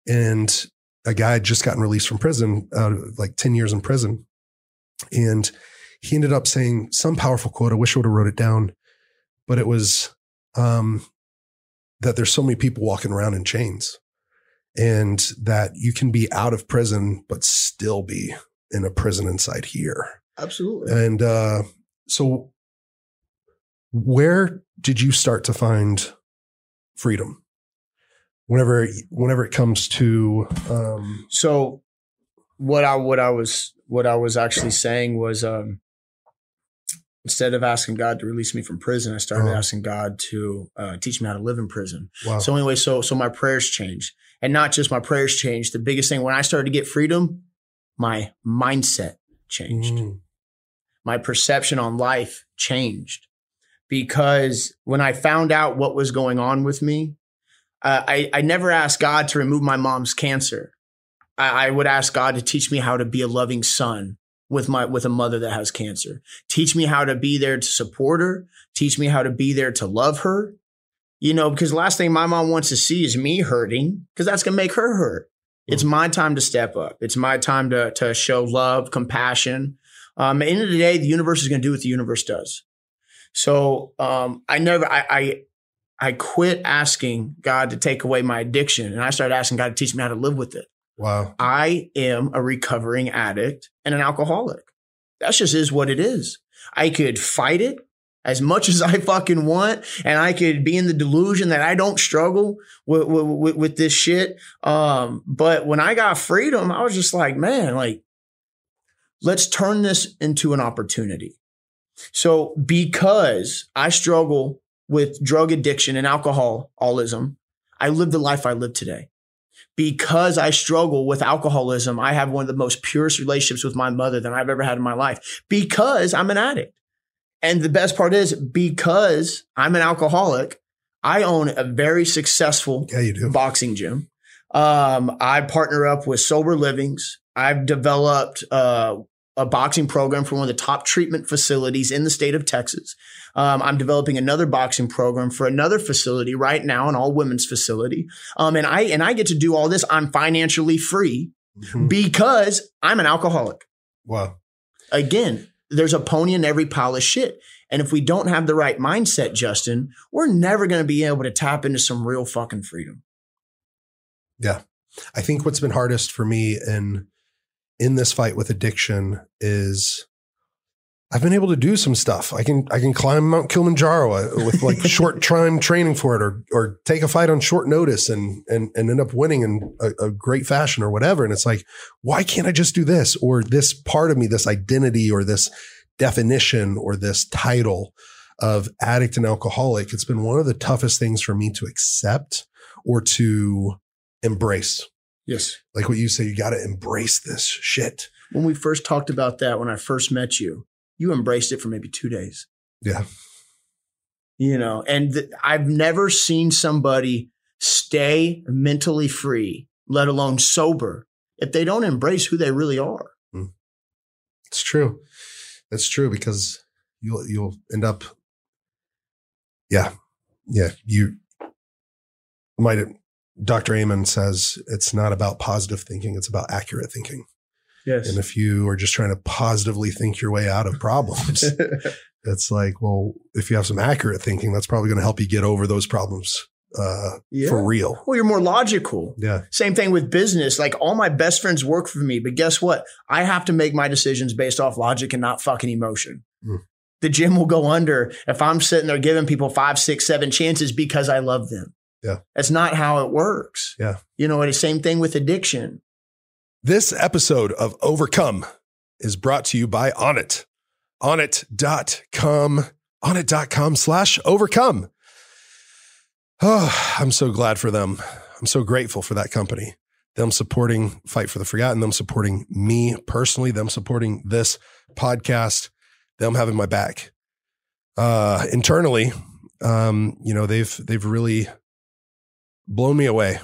and a guy had just gotten released from prison, uh, like 10 years in prison. And he ended up saying some powerful quote. I wish I would have wrote it down, but it was um, that there's so many people walking around in chains and that you can be out of prison, but still be in a prison inside here. Absolutely. And uh, so, where did you start to find freedom? Whenever, whenever it comes to, um, So what I what I was what I was actually saying was um instead of asking God to release me from prison, I started Uh-huh. asking God to uh, teach me how to live in prison. wow, So anyway, so so my prayers changed, and not just my prayers changed. The biggest thing when I started to get freedom, my mindset changed. Mm, My perception on life changed because when I found out what was going on with me, uh, I I never asked God to remove my mom's cancer. I, I would ask God to teach me how to be a loving son with my with a mother that has cancer. Teach me how to be there to support her. Teach me how to be there to love her. You know, because the last thing my mom wants to see is me hurting, because that's gonna make her hurt. It's my time to step up. It's my time to to show love, compassion. Um, at the end of the day, the universe is gonna do what the universe does. So um, I never I, I I quit asking God to take away my addiction, and I started asking God to teach me how to live with it. Wow. I am a recovering addict and an alcoholic. That's just is what it is. I could fight it as much as I fucking want, and I could be in the delusion that I don't struggle with with, with this shit. Um, but when I got freedom, I was just like, man, like, let's turn this into an opportunity. So because I struggle with drug addiction and alcoholism, I live the life I live today. Because I struggle with alcoholism, I have one of the most purest relationships with my mother than I've ever had in my life because I'm an addict. And the best part is because I'm an alcoholic, I own a very successful Yeah, you do. boxing gym. Um, I partner up with Sober Livings. I've developed uh, a boxing program for one of the top treatment facilities in the state of Texas. Um, I'm developing another boxing program for another facility right now, an all women's facility. Um, and I and I get to do all this. I'm financially free Mhm. because I'm an alcoholic. Wow. Again, there's a pony in every pile of shit. And if we don't have the right mindset, Justin, we're never going to be able to tap into some real fucking freedom. Yeah. I think what's been hardest for me in in this fight with addiction is I've been able to do some stuff. I can I can climb Mount Kilimanjaro uh, with like short time training for it, or or take a fight on short notice and and and end up winning in a, a great fashion or whatever. And it's like, why can't I just do this or this part of me, this identity or this definition or this title of addict and alcoholic? It's been one of the toughest things for me to accept or to embrace Yes. like what you say, you got to embrace this shit. When we first talked about that, when I first met you, you embraced it for maybe two days. Yeah. You know, and th- I've never seen somebody stay mentally free, let alone sober, if they don't embrace who they really are. Hmm. It's true. That's true because you'll you'll end up Yeah. Yeah. You might Dr. Amen says it's not about positive thinking, it's about accurate thinking. Yes. And if you are just trying to positively think your way out of problems, it's like, well, if you have some accurate thinking, that's probably going to help you get over those problems uh, yeah. for real. Well, you're more logical. Yeah. Same thing with business. Like all my best friends work for me, but guess what? I have to make my decisions based off logic and not fucking emotion. Mm. The gym will go under if I'm sitting there giving people five, six, seven chances because I love them. Yeah. That's not how it works. Yeah. You know, it's the same thing with addiction. This episode of Overcome is brought to you by Onnit. Onnit.com. Onnit.com slash overcome. Oh, I'm so glad for them. I'm so grateful for that company. Them supporting Fight for the Forgotten, them supporting me personally, them supporting this podcast, them having my back. Uh, internally, um, you know, they've they've really blown me away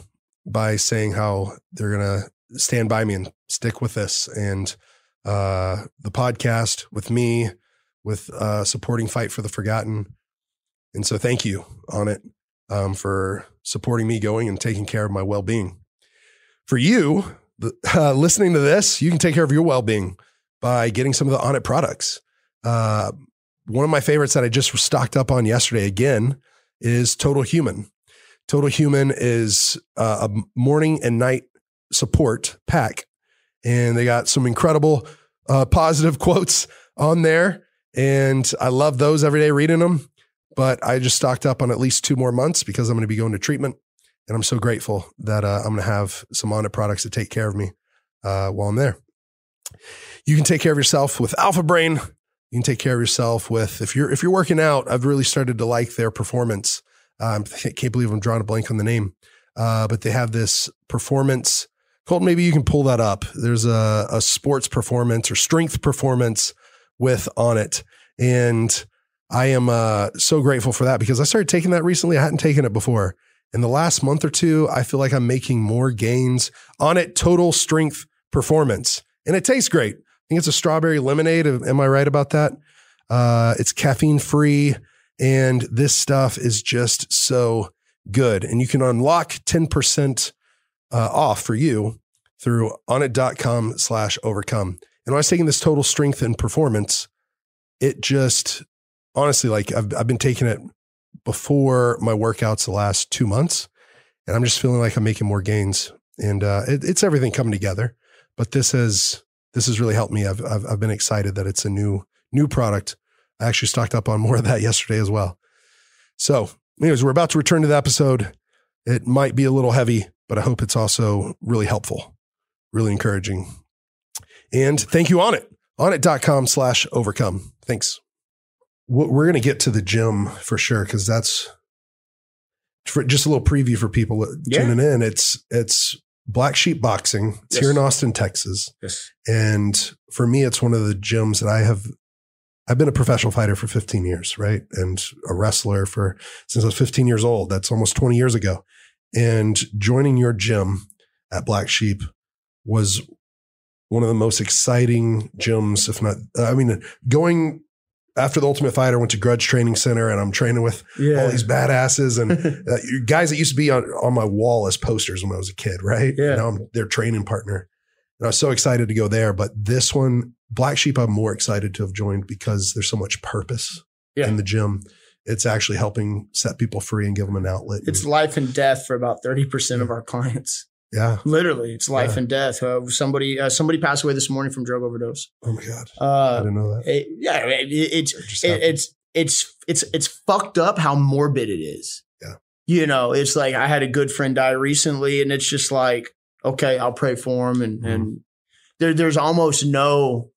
by saying how they're gonna stand by me and stick with this and uh, the podcast with me, with uh, supporting Fight for the Forgotten. And so thank you Onnit um, for supporting me going and taking care of my well being. For you, uh, listening to this, you can take care of your well being by getting some of the Onnit products. Uh, one of my favorites that I just stocked up on yesterday again is Total Human. Total Human is uh, a morning and night support pack. And they got some incredible uh, positive quotes on there. And I love those every day reading them. But I just stocked up on at least two more months because I'm going to be going to treatment. And I'm so grateful that uh, I'm going to have some Onnit products to take care of me uh, while I'm there. You can take care of yourself with Alpha Brain. You can take care of yourself with if you're if you're working out. I've really started to like their performance. Um, I can't believe I'm drawing a blank on the name, uh, but they have this performance. Colton, maybe you can pull that up. There's a, a sports performance or strength performance with Onnit, and I am uh, so grateful for that because I started taking that recently. I hadn't taken it before. In the last month or two, I feel like I'm making more gains on it. Total strength performance, and it tastes great. I think it's a strawberry lemonade. Am I right about that? Uh, it's caffeine free, and this stuff is just so good. And you can unlock 10% uh, off for you through onnit.com slash overcome. And when I was taking this total strength and performance, it just honestly, like I've, I've been taking it before my workouts the last two months, and I'm just feeling like I'm making more gains and uh, it, it's everything coming together. But this has this has really helped me. I've, I've I've been excited that it's a new new product. I actually stocked up on more of that yesterday as well. So, anyways, we're about to return to the episode. It might be a little heavy, but I hope it's also really helpful, really encouraging. And thank you Onnit, onnit.com slash overcome. Thanks. We're going to get to the gym for sure because that's for just a little preview for people Yeah. tuning in. It's it's Black Sheep Boxing. It's Yes. here in Austin, Texas. Yes. And for me, it's one of the gyms that I have. I've been a professional fighter for 15 years, right? And a wrestler for since I was 15 years old. That's almost 20 years ago. And joining your gym at Black Sheep was one of the most exciting gyms, if not, I mean, going after the Ultimate Fighter, went to Grudge Training Center and I'm training with Yeah. all these badasses and uh, guys that used to be on, on my wall as posters when I was a kid, right? Yeah. Now I'm their training partner. And I was so excited to go there. But this one, Black Sheep, I'm more excited to have joined because there's so much purpose Yeah. in the gym. It's actually helping set people free and give them an outlet. it's And- life and death for about 30% of our clients. yeah. Literally, it's life Yeah. and death. Uh, somebody uh, somebody passed away this morning from drug overdose. Oh my God. I Uh, didn't know that. it- yeah, it, it's It it, it's it's it's it's fucked up how morbid it is. Yeah. You know, it's like I had a good friend die recently, and it's just like, okay, I'll pray for him, and Mhm. and there there's almost no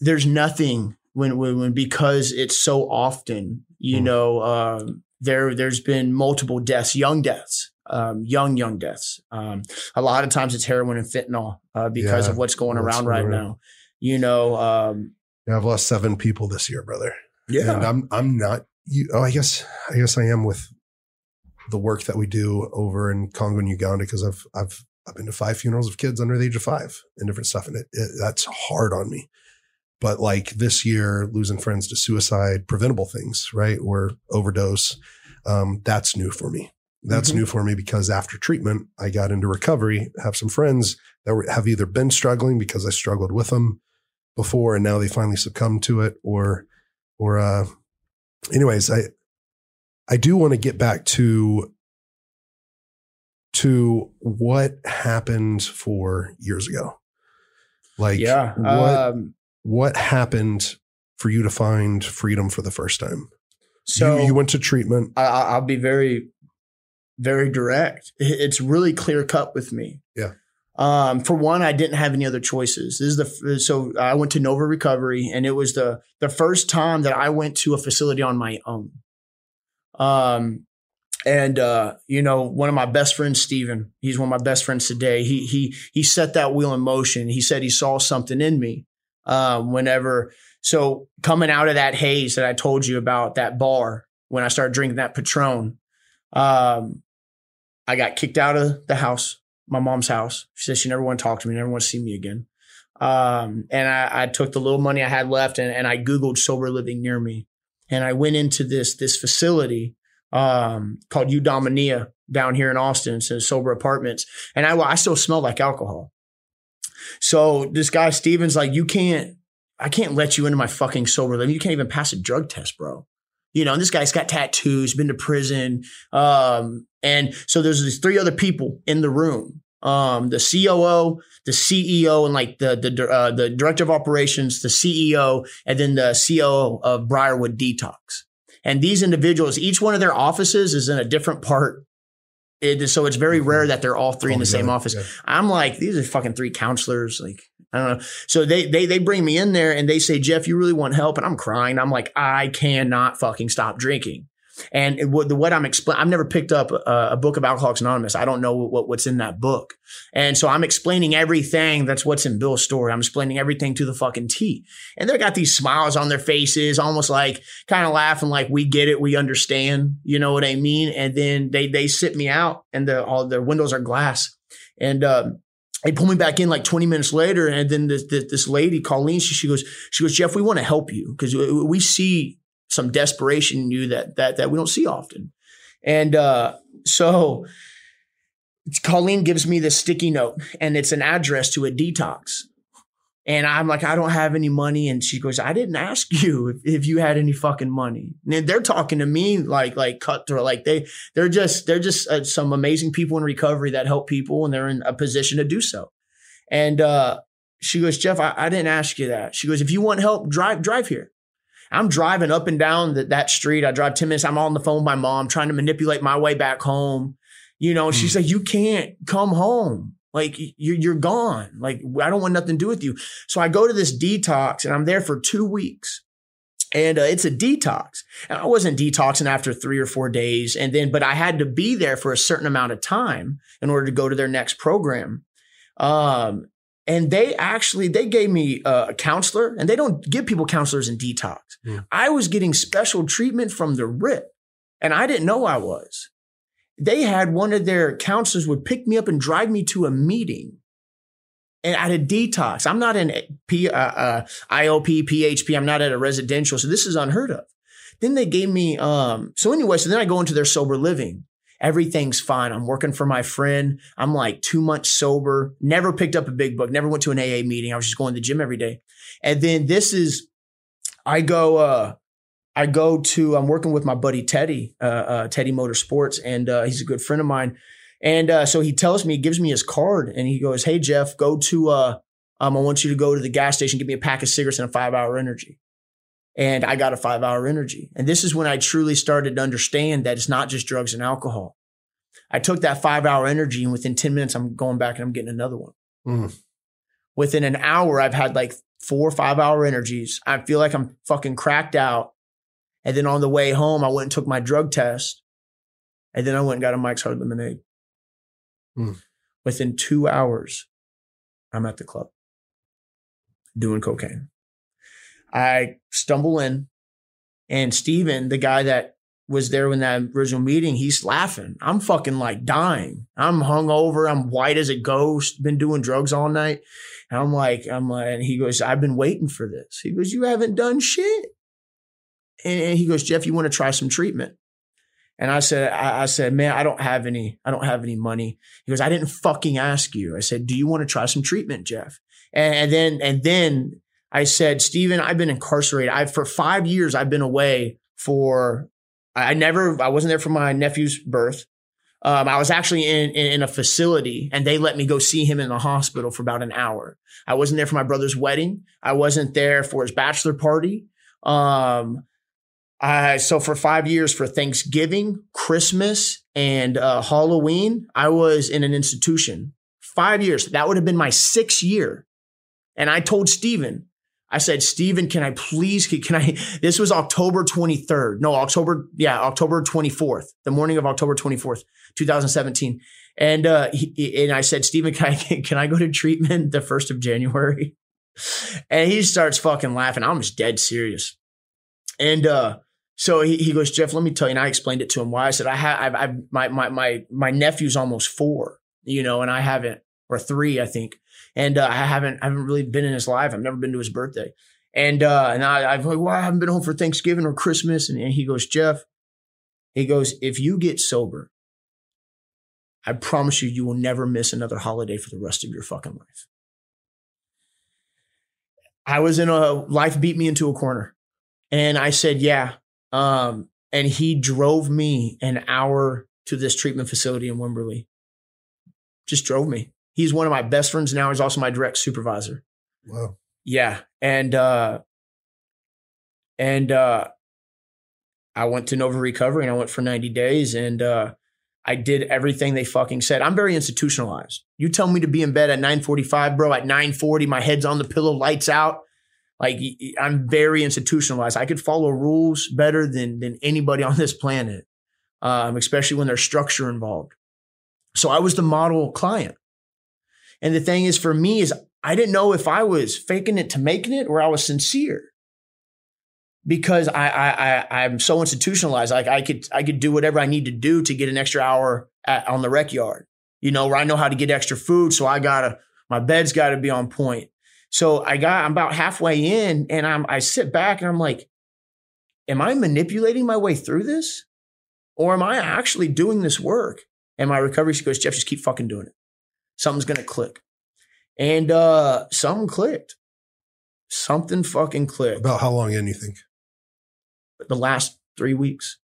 there's nothing when when, when because it's so often, you Mhm. know, um, there there's been multiple deaths, young deaths. Um, young, young deaths. Um, a lot of times it's heroin and fentanyl uh, because Yeah. of what's going around right now. You know, um, yeah, I've lost seven people this year, brother. yeah, And I'm I'm not you oh I guess I guess I am with the work that we do over in Congo and Uganda because I've I've I've been to five funerals of kids under the age of five and different stuff and it, it that's hard on me. But like this year, losing friends to suicide, preventable things, right? Or overdose. Um, that's new for me. That's Mhm. new for me because after treatment, I got into recovery, have some friends that were, have either been struggling because I struggled with them before and now they finally succumbed to it or, or, uh, anyways, I, I do want to get back to, to what happened four years ago. Like, yeah. what, um, what happened for you to find freedom for the first time? so you, you went to treatment. I, I- I'll be very, very direct. It's really clear cut with me. Yeah. Um, for one, I didn't have any other choices. This is the so I went to Nova Recovery, and it was the the first time that I went to a facility on my own. Um, and uh, you know, one of my best friends, Steven, he's one of my best friends today. He he he set that wheel in motion. He said he saw something in me. Um, whenever so coming out of that haze that I told you about that bar when I started drinking that Patron, um, I got kicked out of the house, my mom's house. She said she never want to talk to me, never want to see me again. Um, and I, I took the little money I had left and, and I Googled sober living near me. And I went into this, this facility, um, called Eudaimonia down here in Austin. It's in sober apartments. And I, I still smell like alcohol. So this guy, Steven's like, you can't, I can't let you into my fucking sober living. You can't even pass a drug test, bro. You know, and this guy's got tattoos, been to prison. Um, and so there's these three other people in the room. Um, the COO, the CEO, and like the the uh, the director of operations, the CEO, and then the COO of Briarwood Detox. And these individuals, each one of their offices is in a different part. It, so it's very mm-hmm. rare that they're all three in the same office. yeah. I'm like, these are fucking three counselors. Like, I don't know. So they they they bring me in there and they say, Jeff, you really want help? And I'm crying. I'm like, I cannot fucking stop drinking. And it, what, what I'm explaining, I've never picked up a, a book of Alcoholics Anonymous. I don't know what, what's in that book. And so I'm explaining everything that's what's in Bill's story. I'm explaining everything to the fucking T. And they got these smiles on their faces, almost like kind of laughing, like we get it, we understand. You know what I mean? And then they they sit me out, and the all their windows are glass, and um, they pull me back in like 20 minutes later. And then this this, this lady, Colleen, she, she goes, she goes, Jeff, we want to help you because we see some desperation in you that that that we don't see often. And uh, so Colleen gives me this sticky note, and it's an address to a detox. And I'm like, I don't have any money. And she goes, I didn't ask you if, if you had any fucking money. And they're talking to me like, like cutthroat, like they, they're just, they're just uh, some amazing people in recovery that help people and they're in a position to do so. And, uh, she goes, Jeff, I, I didn't ask you that. She goes, if you want help, drive, drive here. I'm driving up and down the, that street. I drive 10 minutes. I'm on the phone with my mom trying to manipulate my way back home. You know, and mm. she's like, you can't come home. Like you're, you're gone. Like I don't want nothing to do with you. So I go to this detox and I'm there for two weeks and uh, it's a detox. And I wasn't detoxing after three or four days, and then, but I had to be there for a certain amount of time in order to go to their next program. Um, and they actually they gave me a counselor, and they don't give people counselors in detox. Yeah. I was getting special treatment from the rip, and I didn't know I was they had one of their counselors would pick me up and drive me to a meeting and at a detox. I'm not in P, uh, uh, IOP, PHP. I'm not at a residential. So this is unheard of. Then they gave me, um, so anyway, so then I go into their sober living. Everything's fine. I'm working for my friend. I'm like two months sober, never picked up a big book, never went to an AA meeting. I was just going to the gym every day. And then this is, I go, uh, I go to, I'm working with my buddy Teddy, uh, uh, Teddy Motorsports, and uh, he's a good friend of mine. And uh, so he tells me, he gives me his card, and he goes, "Hey Jeff, go to, uh, um, I want you to go to the gas station, give me a pack of cigarettes and a five hour energy." And I got a five hour energy, and this is when I truly started to understand that it's not just drugs and alcohol. I took that five hour energy, and within ten minutes, I'm going back and I'm getting another one. Mm. Within an hour, I've had like four or five hour energies. I feel like I'm fucking cracked out and then on the way home, I went and took my drug test. And then I went and got a Mike's Hard Lemonade. Mm. Within two hours, I'm at the club doing cocaine. I stumble in, and Steven, the guy that was there when that original meeting, he's laughing. I'm fucking like dying. I'm hungover. I'm white as a ghost. Been doing drugs all night. And I'm like, I'm like, and he goes, I've been waiting for this. He goes, you haven't done shit. And he goes, Jeff, you want to try some treatment? And I said, I, I, said, man, I don't have any, I don't have any money. He goes, I didn't fucking ask you. I said, do you want to try some treatment, Jeff? And, and then, and then I said, Steven, I've been incarcerated. I've for five years, I've been away for, I never, I wasn't there for my nephew's birth. Um, I was actually in, in, in a facility and they let me go see him in the hospital for about an hour. I wasn't there for my brother's wedding. I wasn't there for his bachelor party. Um, uh, so for five years for Thanksgiving, Christmas, and uh, Halloween, I was in an institution. Five years. That would have been my sixth year. And I told Steven, I said, Steven, can I please, can I, this was October 23rd. No, October, yeah, October 24th, the morning of October 24th, 2017. And, uh, he, and I said, Steven, can I, can I go to treatment the 1st of January? And he starts fucking laughing. I'm just dead serious. And, uh, so he, he goes, Jeff, let me tell you. And I explained it to him why I said, I have, I, my, my, my, my nephew's almost four, you know, and I haven't, or three, I think. And uh, I haven't, I haven't really been in his life. I've never been to his birthday. And, uh, and I, I've like, well, I haven't been home for Thanksgiving or Christmas. And, and he goes, Jeff, he goes, if you get sober, I promise you, you will never miss another holiday for the rest of your fucking life. I was in a life beat me into a corner. And I said, yeah, um, and he drove me an hour to this treatment facility in Wimberley. Just drove me. He's one of my best friends now. He's also my direct supervisor. Wow. Yeah. And, uh, and, uh, I went to Nova Recovery and I went for 90 days and, uh, I did everything they fucking said. I'm very institutionalized. You tell me to be in bed at 9:45, bro. At 9:40, my head's on the pillow, lights out. Like I'm very institutionalized. I could follow rules better than than anybody on this planet, um, especially when there's structure involved. So I was the model client. And the thing is, for me, is I didn't know if I was faking it to making it or I was sincere. Because I I, I I'm so institutionalized. Like I could I could do whatever I need to do to get an extra hour at, on the rec yard. You know, where I know how to get extra food, so I gotta my bed's got to be on point. So I got, I'm about halfway in and I'm, I sit back and I'm like, am I manipulating my way through this? Or am I actually doing this work? And my recovery she goes, Jeff, just keep fucking doing it. Something's going to click. And, uh, something clicked. something fucking clicked. About how long in you think? the last three weeks.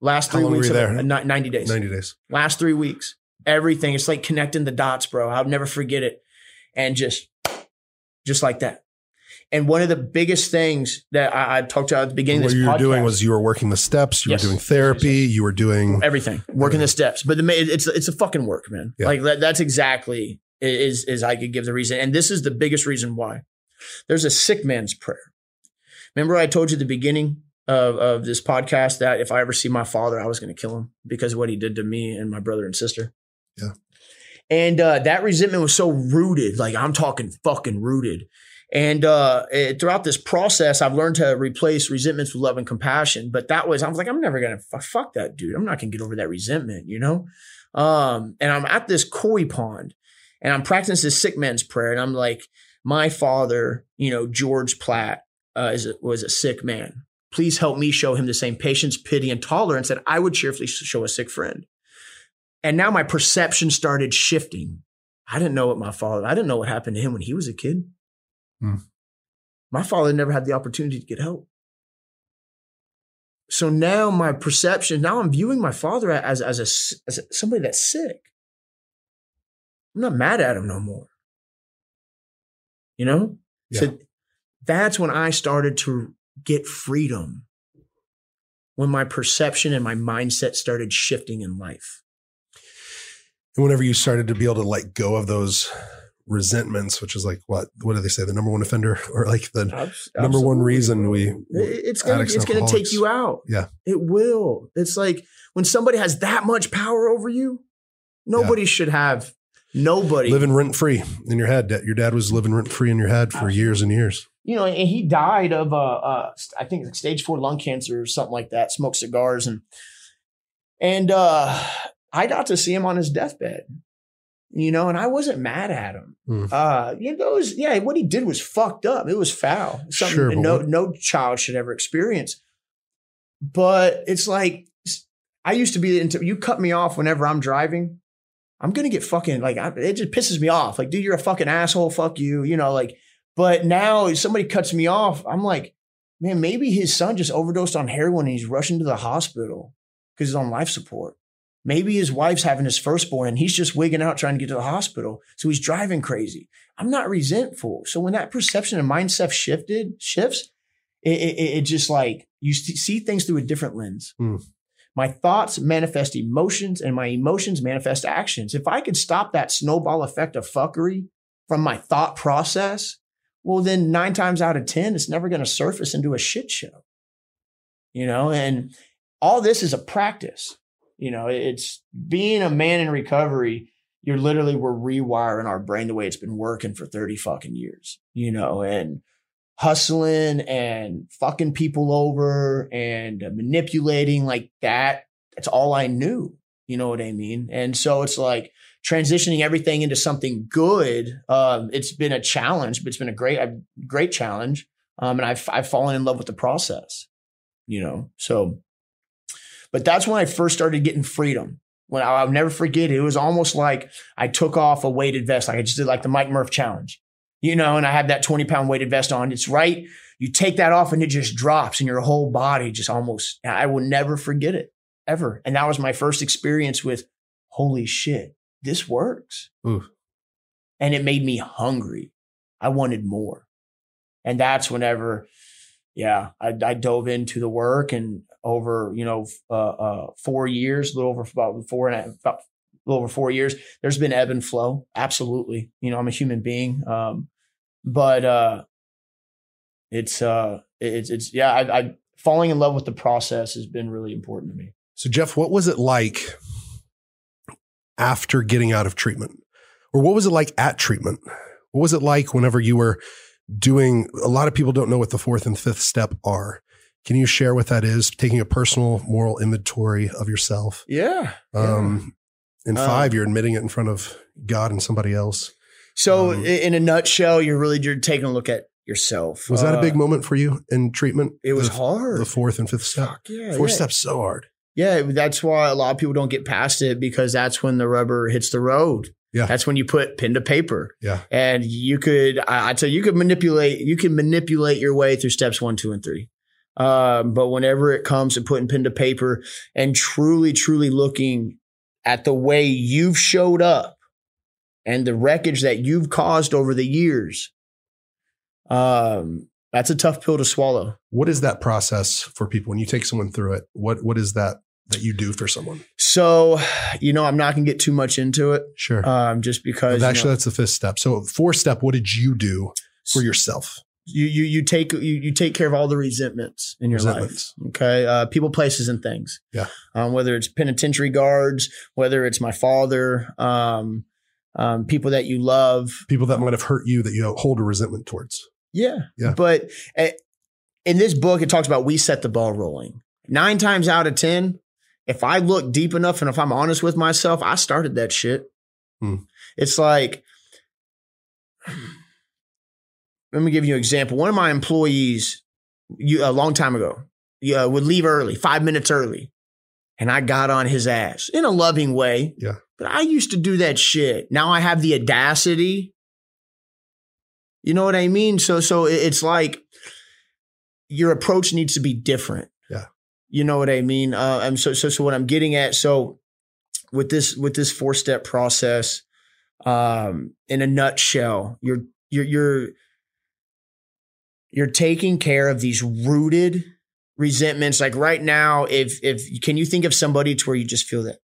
Last How three long were weeks you there? it, ni- 90 days. 90 days. Last three weeks. Everything. It's like connecting the dots, bro. I'll never forget it. And just, just like that. And one of the biggest things that I, I talked about at the beginning What of this you were podcast, doing was you were working the steps, you Yes. were doing therapy, you were doing everything, working the steps. But the it's it's a fucking work, man. Yeah. Like that, that's exactly is is I could give the reason, and this is the biggest reason why. There's a sick man's prayer. Remember, I told you at the beginning of of this podcast that if I ever see my father, I was going to kill him because of what he did to me and my brother and sister. Yeah. And uh, that resentment was so rooted, like I'm talking fucking rooted. And uh, it, throughout this process, I've learned to replace resentments with love and compassion. But that was, I was like, I'm never gonna f- fuck that dude. I'm not gonna get over that resentment, you know. Um, and I'm at this koi pond, and I'm practicing this sick man's prayer, and I'm like, my father, you know, George Platt, uh, is a, was a sick man. Please help me show him the same patience, pity, and tolerance that I would cheerfully show a sick friend. And now my perception started shifting. I didn't know what my father, I didn't know what happened to him when he was a kid. Hmm. My father never had the opportunity to get help. So now my perception, now I'm viewing my father as, as, a, as a- somebody that's sick. I'm not mad at him no more. You know? So that's when I started to get freedom. When my perception and my mindset started shifting in life. And whenever you started to be able to let go of those resentments, which is like what what do they say, the number one offender or like the number one reason we it's gonna it's gonna take you out. Yeah. It will. It's like when somebody has that much power over you, nobody should have nobody. living rent free in your head. Your dad was living rent free in your head for years and years. you know, and he died of uh, uh I think like stage four lung cancer or something like that. Smoked cigars and and uh I got to see him on his deathbed. You know, and I wasn't mad at him. Hmm. Uh, you know, it was, yeah, what he did was fucked up. It was foul. Something Sure, no what- no child should ever experience. But it's like I used to be into you cut me off whenever I'm driving. I'm gonna get fucking like I, it just pisses me off. Like, dude, you're a fucking asshole. Fuck you. You know, like. But now if somebody cuts me off. I'm like, man, maybe his son just overdosed on heroin and he's rushing to the hospital because he's on life support. Maybe his wife's having his firstborn and he's just wigging out trying to get to the hospital. So he's driving crazy. I'm not resentful. So when that perception and mindset shifted, shifts, it, it, it just like you see things through a different lens. Hmm. My thoughts manifest emotions and my emotions manifest actions. If I could stop that snowball effect of fuckery from my thought process, well, then nine times out of 10, it's never going to surface into a shit show. You know, and all this is a practice. You know, it's being a man in recovery. You're literally, we're rewiring our brain the way it's been working for 30 fucking years, you know, and hustling and fucking people over and manipulating like that. That's all I knew. You know what I mean? And so it's like transitioning everything into something good. Um, it's been a challenge, but it's been a great, a great challenge. Um, and I've, I've fallen in love with the process, you know? So, but that's when I first started getting freedom. When I, I'll never forget it. It was almost like I took off a weighted vest. Like I just did like the Mike Murph challenge, you know, and I had that 20 pound weighted vest on. It's right. You take that off and it just drops and your whole body just almost, I will never forget it ever. And that was my first experience with holy shit, this works. Ooh. And it made me hungry. I wanted more. And that's whenever, yeah, I, I dove into the work and over, you know, uh, uh, four years, a little over about four and a, about a little over four years, there's been ebb and flow. Absolutely. You know, I'm a human being. Um, but, uh, it's, uh, it's, it's, yeah, I, I, falling in love with the process has been really important to me. So, Jeff, what was it like after getting out of treatment? Or what was it like at treatment? What was it like whenever you were doing? A lot of people don't know what the fourth and fifth step are. Can you share what that is? Taking a personal moral inventory of yourself. Yeah. Um, in Uh, five, you're admitting it in front of God and somebody else. So, Um, in a nutshell, you're really you're taking a look at yourself. Was that a Uh, big moment for you in treatment? It was the, hard. The fourth and fifth step. Fuck yeah, Fourth yeah. step's so hard. Yeah, that's why a lot of people don't get past it because that's when the rubber hits the road. Yeah. That's when you put pen to paper. Yeah. And you could, I, I tell you, you could manipulate, you can manipulate your way through steps one, two, and three. Um, but whenever it comes to putting pen to paper and truly, truly looking at the way you've showed up and the wreckage that you've caused over the years, um, that's a tough pill to swallow. What is that process for people when you take someone through it? What what is that that you do for someone? So, you know, I'm not gonna get too much into it, Sure. um, just because But you actually, know, that's the fifth step. So, four step. What did you do for yourself? You you you take you, you take care of all the resentments in your Resentments. life. Okay, uh, people, places, and things. Yeah. Um, whether it's penitentiary guards, whether it's my father, um, um, people that you love. People that might have hurt you that you hold a resentment towards. Yeah. Yeah. But uh, in this book, it talks about we set the ball rolling. Nine times out of ten, if I look deep enough and if I'm honest with myself, I started that shit. Hmm. It's like, let me give you an example. One of my employees, you, a long time ago, uh, would leave early, five minutes early, and I got on his ass in a loving way. Yeah. But I used to do that shit. Now I have the audacity. You know what I mean? So, so it's like your approach needs to be different. Yeah. You know what I mean? Uh, and so, so, so what I'm getting at, so with this, with this four step process, um, in a nutshell, you're, you're, you're, you're taking care of these rooted resentments. Like right now, if, if, can you think of somebody to where you just feel that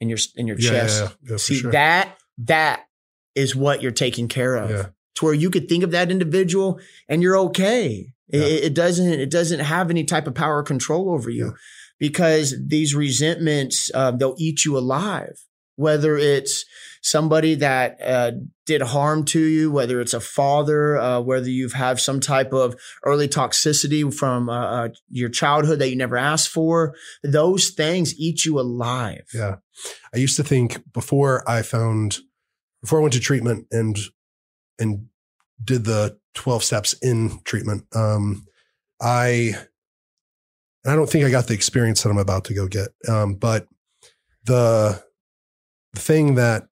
in your, in your Yeah, chest? yeah, yeah, See, sure. that, that is what you're taking care of to where you could think of that individual and you're okay. It, it doesn't it doesn't have any type of power or control over you because these resentments uh, they'll eat you alive. Whether it's somebody that uh, did harm to you, whether it's a father, uh, whether you've had some type of early toxicity from uh, uh, your childhood that you never asked for, those things eat you alive. Yeah. I used to think before I found before I went to treatment and and did the 12 steps in treatment, um, I and I don't think I got the experience that I'm about to go get. Um, but the the thing that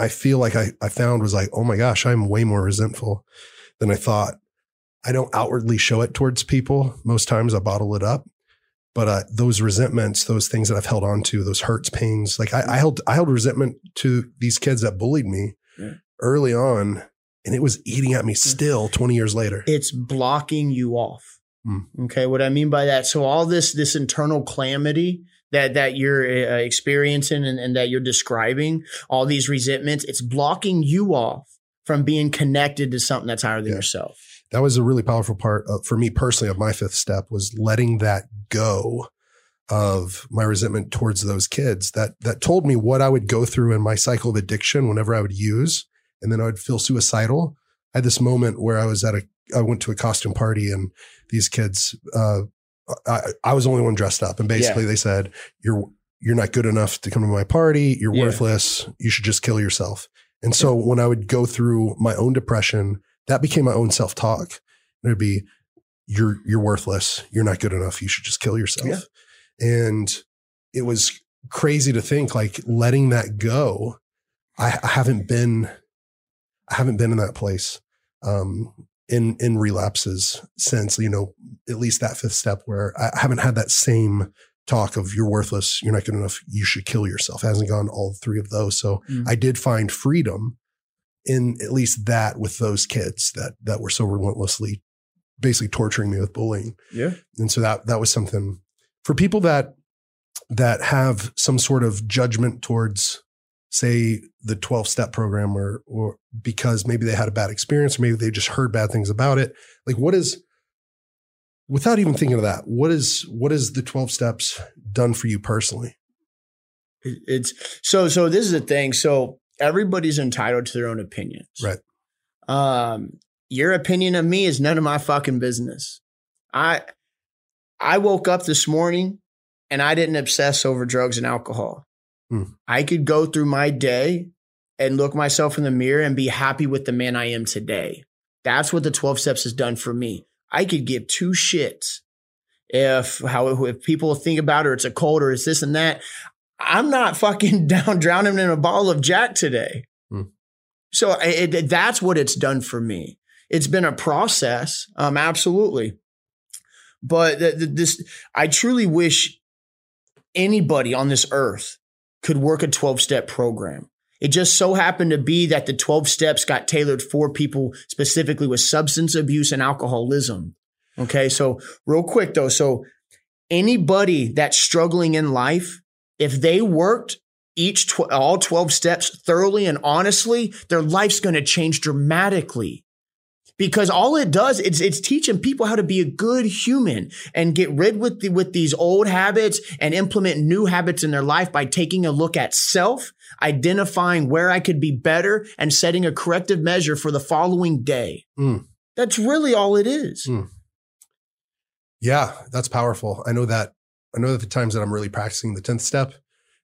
I feel like I, I found was like, oh my gosh, I'm way more resentful than I thought. I don't outwardly show it towards people. Most times I bottle it up but uh, those resentments, those things that I've held on to, those hurts, pains, like I, I held, I held resentment to these kids that bullied me Yeah. early on, and it was eating at me still 20 years later. it's blocking you off. Hmm. Okay, what I mean by that, so all this this internal calamity that that you're uh, experiencing and, and that you're describing, all these resentments, it's blocking you off from being connected to something that's higher than Yeah. yourself. That was a really powerful part of, for me personally of my fifth step was letting that go of my resentment towards those kids that that told me what I would go through in my cycle of addiction whenever I would use, and then I would feel suicidal. I had this moment where I was at a, I went to a costume party and these kids, uh, I, I was the only one dressed up, and basically they said, "You're you're not good enough to come to my party. You're Yeah. worthless. You should just kill yourself." And so when I would go through my own depression, that became my own self talk. It would be, "You're you're worthless. You're not good enough. You should just kill yourself." Yeah. And it was crazy to think like letting that go. I, I haven't been, I haven't been in that place. Um, in in relapses since you know at least that fifth step where I haven't had that same talk of you're worthless, you're not good enough, you should kill yourself. It hasn't gone all three of those. So Mm. I did find freedom in at least that with those kids that that were so relentlessly basically torturing me with bullying. Yeah. And so that that was something for people that that have some sort of judgment towards say the 12 step program or or because maybe they had a bad experience or maybe they just heard bad things about it. Like what is without even thinking of that, what is what is the 12 steps done for you personally? It's so so this is the thing. So everybody's entitled to their own opinions. Right. Um your opinion of me is none of my fucking business. I I woke up this morning and I didn't obsess over drugs and alcohol. Hmm. I could go through my day and look myself in the mirror and be happy with the man I am today. That's what the 12 steps has done for me. I could give two shits if how if people think about it or it's a cult or it's this and that. I'm not fucking down drowning in a bottle of Jack today. Hmm. So it, it- that's what it's done for me. It's been a process, um, absolutely. But th- th- this, I truly wish anybody on this earth could work a 12 step program. It just so happened to be that the 12 steps got tailored for people specifically with substance abuse and alcoholism. Okay. So, real quick though. So, anybody that's struggling in life, if they worked each tw- all 12 steps thoroughly and honestly, their life's going to change dramatically. Because all it does, it's it's teaching people how to be a good human and get rid with the, with these old habits and implement new habits in their life by taking a look at self, identifying where I could be better, and setting a corrective measure for the following day. Mm. That's really all it is. Mm. Yeah, that's powerful. I know that. I know that the times that I'm really practicing the tenth step,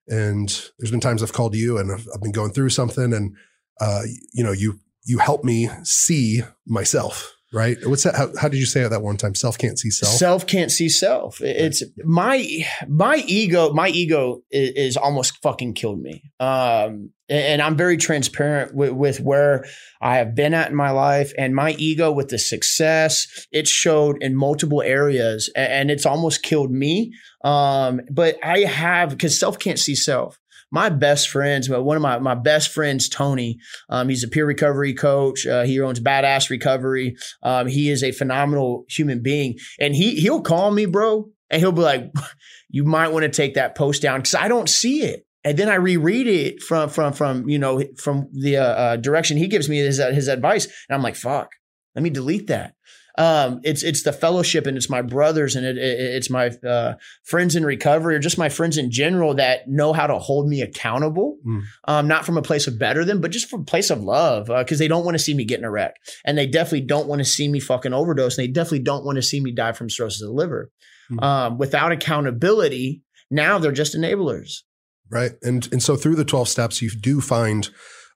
and there's been times I've called you and I've, I've been going through something, and uh, you know, you you help me see myself. Right? What's that? How, how did you say it that one time? Self can't see self. Self can't see self. It's my my ego. My ego is, is almost fucking killed me. Um, and I'm very transparent with, with where I have been at in my life, and my ego with the success it showed in multiple areas, and it's almost killed me. Um, but I have because self can't see self. My best friends, but one of my, my best friends, Tony, um, he's a peer recovery coach. Uh, he owns Badass Recovery. Um, he is a phenomenal human being, and he he'll call me, bro, and he'll be like, "You might want to take that post down because I don't see it." And then I reread it from from from you know from the uh, uh, direction he gives me his uh, his advice, and I'm like, "Fuck, let me delete that." Um, it's it's the fellowship and it's my brothers and it, it, it's my uh, friends in recovery or just my friends in general that know how to hold me accountable. Mm. Um, not from a place of better than, but just from a place of love because they don't want to see me get in a wreck and they definitely don't want to see me fucking overdose and they definitely don't want to see me die from cirrhosis of the liver. Mm. Um, without accountability, now they're just enablers. right? And and so through the 12 steps, you do find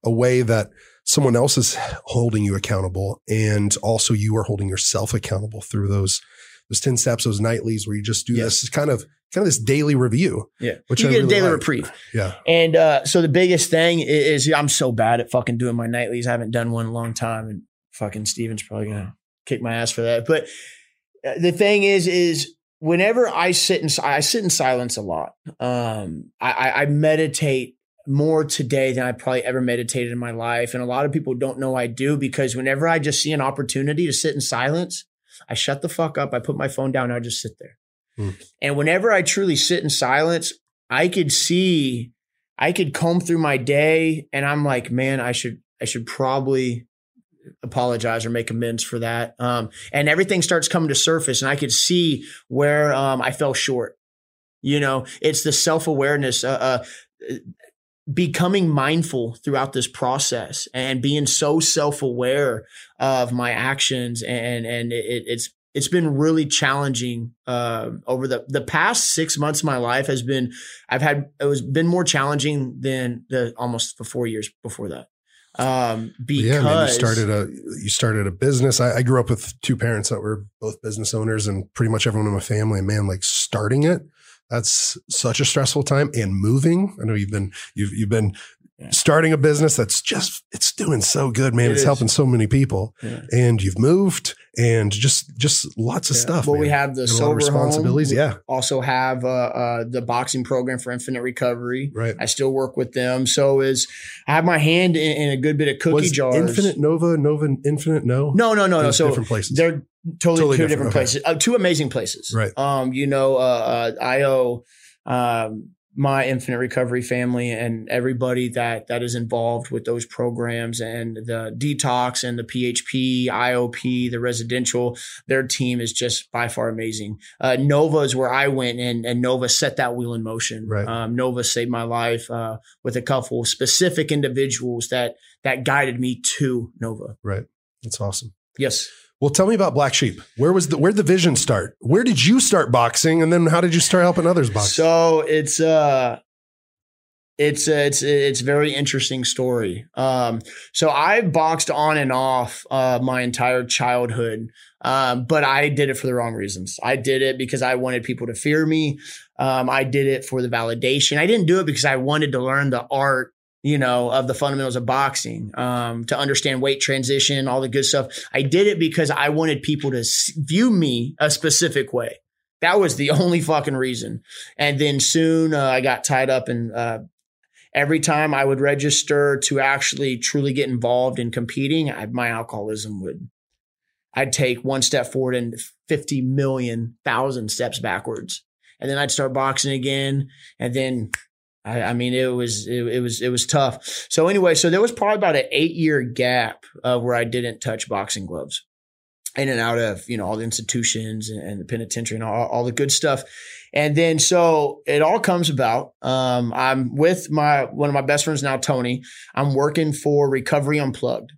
a way that someone else is holding you accountable and also you are holding yourself accountable through those those 10 steps, those nightlies where you just do Yes. this kind of kind of this daily review. Yeah, Which you I get a daily like. reprieve. Yeah. And uh, so the biggest thing i- is, I'm so bad at fucking doing my nightlies. I haven't done one in a long time, and fucking Steven's probably gonna kick my ass for that. But uh, the thing is, is whenever I sit in, I sit in silence a lot. Um, I, I meditate more today than I probably ever meditated in my life, and a lot of people don't know I do because whenever I just see an opportunity to sit in silence, I shut the fuck up. I put my phone down. And I just sit there. Hmm. And whenever I truly sit in silence, I could see, I could comb through my day and I'm like, man, I should, I should probably apologize or make amends for that. Um, and everything starts coming to surface and I could see where, um, I fell short. You know, it's the self awareness, uh, uh, becoming mindful throughout this process and being so self-aware of my actions and and it, it's it's been really challenging uh, over the the past six months of my life has been I've had it was been more challenging than the almost the four years before that um because yeah, man, you started a you started a business. I, I grew up with two parents that were both business owners, and pretty much everyone in my family. And man, like starting it, that's such a stressful time. And moving, I know you've been you've you've been Yeah. starting a business that's just it's doing so good, man. It it's is. helping so many people, Yeah. and you've moved, and just just lots of Yeah. stuff. Well, we have the And a lot of sober responsibilities. home. Yeah, also have uh, uh, the boxing program for infinite recovery. right. I still work with them. So is I have my hand in, in a good bit of cookie Was jars. Infinite Nova, Nova Infinite? No, No, no, no, no. So different places. they're totally, Totally two different, different, okay. places, uh, two amazing places. Right. Um, you know, uh, uh, I owe um, my Infinite Recovery family and everybody that that is involved with those programs and the detox and the PHP, IOP, the residential. Their team is just by far amazing. Uh, Nova is where I went and and Nova set that wheel in motion. Right. Um, Nova saved my life uh, with a couple of specific individuals that that guided me to Nova. right. That's awesome. Yes. Well, tell me about Black Sheep. Where was the where the vision start? Where did you start boxing, and then how did you start helping others box? So it's uh it's a, it's it's very interesting story. Um, so I boxed on and off uh, my entire childhood, um, but I did it for the wrong reasons. I did it because I wanted people to fear me. Um, I did it for the validation. I didn't do it because I wanted to learn the art you know, of the fundamentals of boxing, um, to understand weight transition, all the good stuff. I did it because I wanted people to view me a specific way. That was the only fucking reason. And then soon uh, I got tied up and uh, every time I would register to actually truly get involved in competing, I, my alcoholism would, I'd take one step forward and 50 million thousand steps backwards. And then I'd start boxing again. And then I, I mean, it was, it, it, was, it was tough. So anyway, so there was probably about an eight year gap uh, where I didn't touch boxing gloves in and out of, you know, all the institutions and, and the penitentiary and all, all the good stuff. And then so it all comes about. Um, I'm with my one of my best friends now, Tony. I'm working for Recovery Unplugged,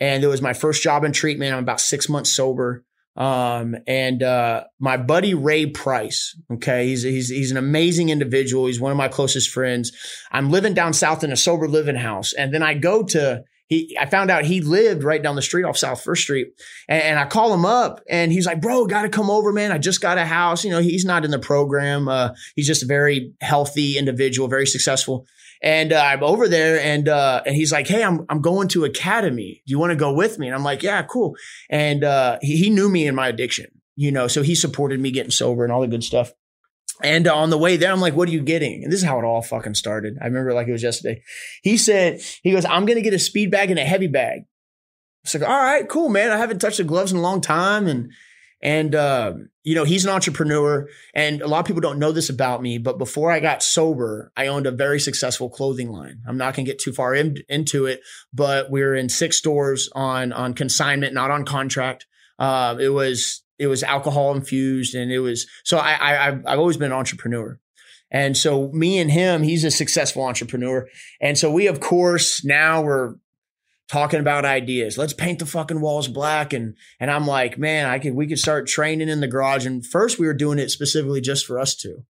and it was my first job in treatment. I'm about six months sober. Um, and uh, my buddy Ray Price, okay, he's he's he's an amazing individual. He's one of my closest friends. I'm living down south in a sober living house, and then I go to he, I found out he lived right down the street off South First Street. And, and I call him up and he's like, bro, got to come over, man. I just got a house. You know, he's not in the program. Uh, he's just a very healthy individual, very successful. And uh, I'm over there and, uh, and he's like, Hey, I'm, I'm going to academy. Do you want to go with me? And I'm like, yeah, cool. And, uh, he, he knew me in my addiction, you know, so he supported me getting sober and all the good stuff. And on the way there, I'm like, what are you getting? And this is how it all fucking started. I remember like it was yesterday. He said, he goes, I'm going to get a speed bag and a heavy bag. It's like, all right, cool, man. I haven't touched the gloves in a long time. And, and, uh, you know, he's an entrepreneur and a lot of people don't know this about me, but before I got sober, I owned a very successful clothing line. I'm not going to get too far in, into it, but we were in six stores on, on consignment, not on contract. Uh, it was it was alcohol infused and it was so I, I I've always been an entrepreneur. And so me and him, he's a successful entrepreneur. And so we, of course, now we're talking about ideas. Let's paint the fucking walls black. And, and I'm like, man, I could, we could start training in the garage. And first we were doing it specifically just for us two.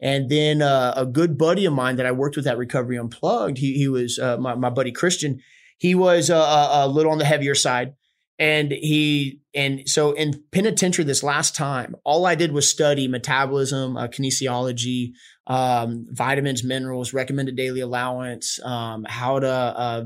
And then uh, a good buddy of mine that I worked with at Recovery Unplugged, he, he was uh, my, my buddy Christian. He was uh, a, a little on the heavier side. And he, and so in penitentiary this last time, all I did was study metabolism, uh, kinesiology, um, vitamins, minerals, recommended daily allowance, um, how to, uh,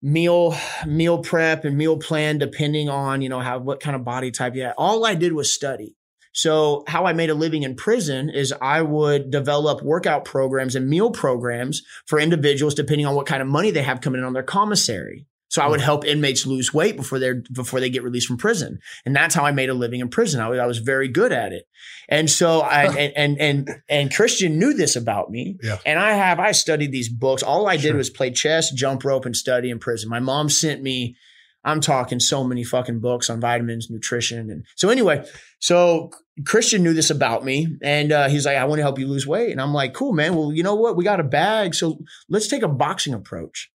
meal meal prep and meal plan depending on you know how what kind of body type you have all i did was study. So how i made a living in prison is i would develop workout programs and meal programs for individuals depending on what kind of money they have coming in on their commissary so I would help inmates lose weight before they're before they get released from prison, and that's how I made a living in prison. I was, I was very good at it, and so I and, and and and Christian knew this about me, Yeah. and I have I studied these books. All I did Sure. was play chess, jump rope, and study in prison. My mom sent me. I'm talking so many fucking books on vitamins, nutrition, and so anyway. So Christian knew this about me, and uh, he's like, "I want to help you lose weight," and I'm like, "Cool, man. Well, you know what? We got a bag, so let's take a boxing approach."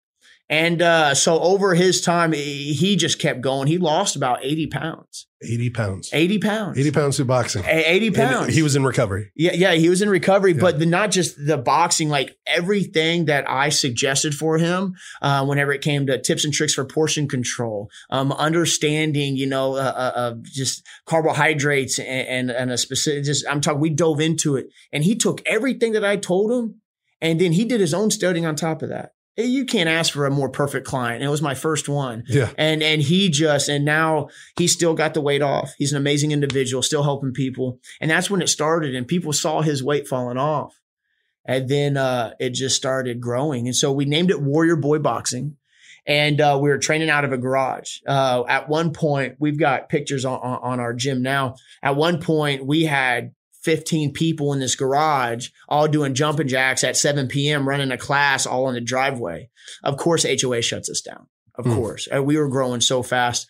And uh, so over his time, he just kept going. He lost about 80 pounds. 80 pounds. 80 pounds. 80 pounds through boxing. A- 80 And pounds. he was in recovery. yeah, yeah, he was in recovery, Yeah. but the, not just the boxing, like everything that I suggested for him, uh, whenever it came to tips and tricks for portion control, um, understanding, you know, uh, uh, uh, just carbohydrates and, and, and a specific, just, I'm talking, we dove into it and he took everything that I told him and then he did his own studying on top of that. You can't ask for a more perfect client. And it was my first one. Yeah. and and he just and now he's still got the weight off. He's an amazing individual still helping people. And that's when it started and people saw his weight falling off. And then uh it just started growing. And so we named it warrior boy boxing. And uh, we were training out of a garage. Uh at one point we've got pictures on, on on our gym now. At one point we had 15 people in this garage all doing jumping jacks at 7 p.m running a class all in the driveway of course hoa shuts us down of Hmm. course. And we were growing so fast.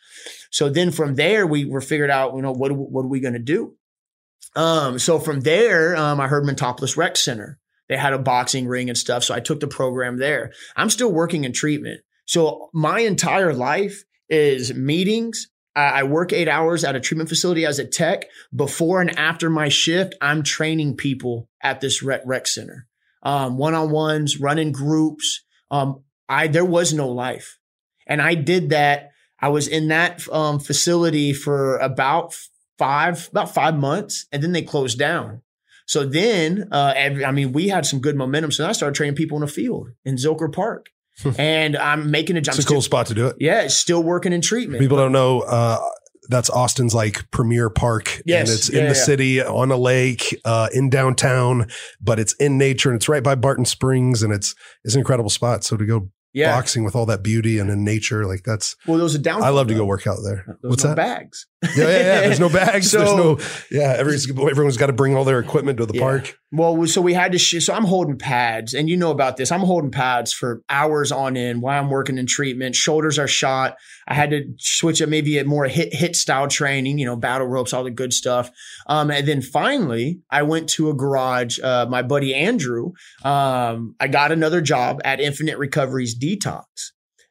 So then from there, we were figured out, you know, what, what are we going to do? Um, so from there, um, I heard Montopolis Rec Center. They had a boxing ring and stuff. So I took the program there. I'm still working in treatment. So my entire life is meetings. I work eight hours at a treatment facility as a tech. Before and after my shift, I'm training people at this rec, rec center. um, one-on-ones, running groups. Um, I there was no life, and I did that. I was in that um, facility for about five about five months, and then they closed down. So then, uh, every, I mean, we had some good momentum. So I started training people in the field in Zilker Park, and I'm making a jump. It's a cool spot to do it. Yeah, it's still working in treatment. People don't know. Uh, that's Austin's like premier park. Yes. And it's Yeah, in the yeah. city on a lake, uh, in downtown, but it's in nature and it's right by Barton Springs and it's, it's an incredible spot. So to go yeah. boxing with all that beauty and in nature, like that's, Well, those are down. I love to go work out there. Those What's that? bags. Yeah, yeah, yeah. There's no bags. So- There's no, yeah. Everyone's, everyone's got to bring all their equipment to the Yeah. park. Well, so we had to. Sh- so I'm holding pads, and you know about this. I'm holding pads for hours on end while I'm working in treatment. Shoulders are shot. I had to switch up maybe a more hit hit style training. You know, battle ropes, all the good stuff. Um, and then finally, I went to a garage. Uh, my buddy Andrew. Um, I got another job at Infinite Recovery's Detox.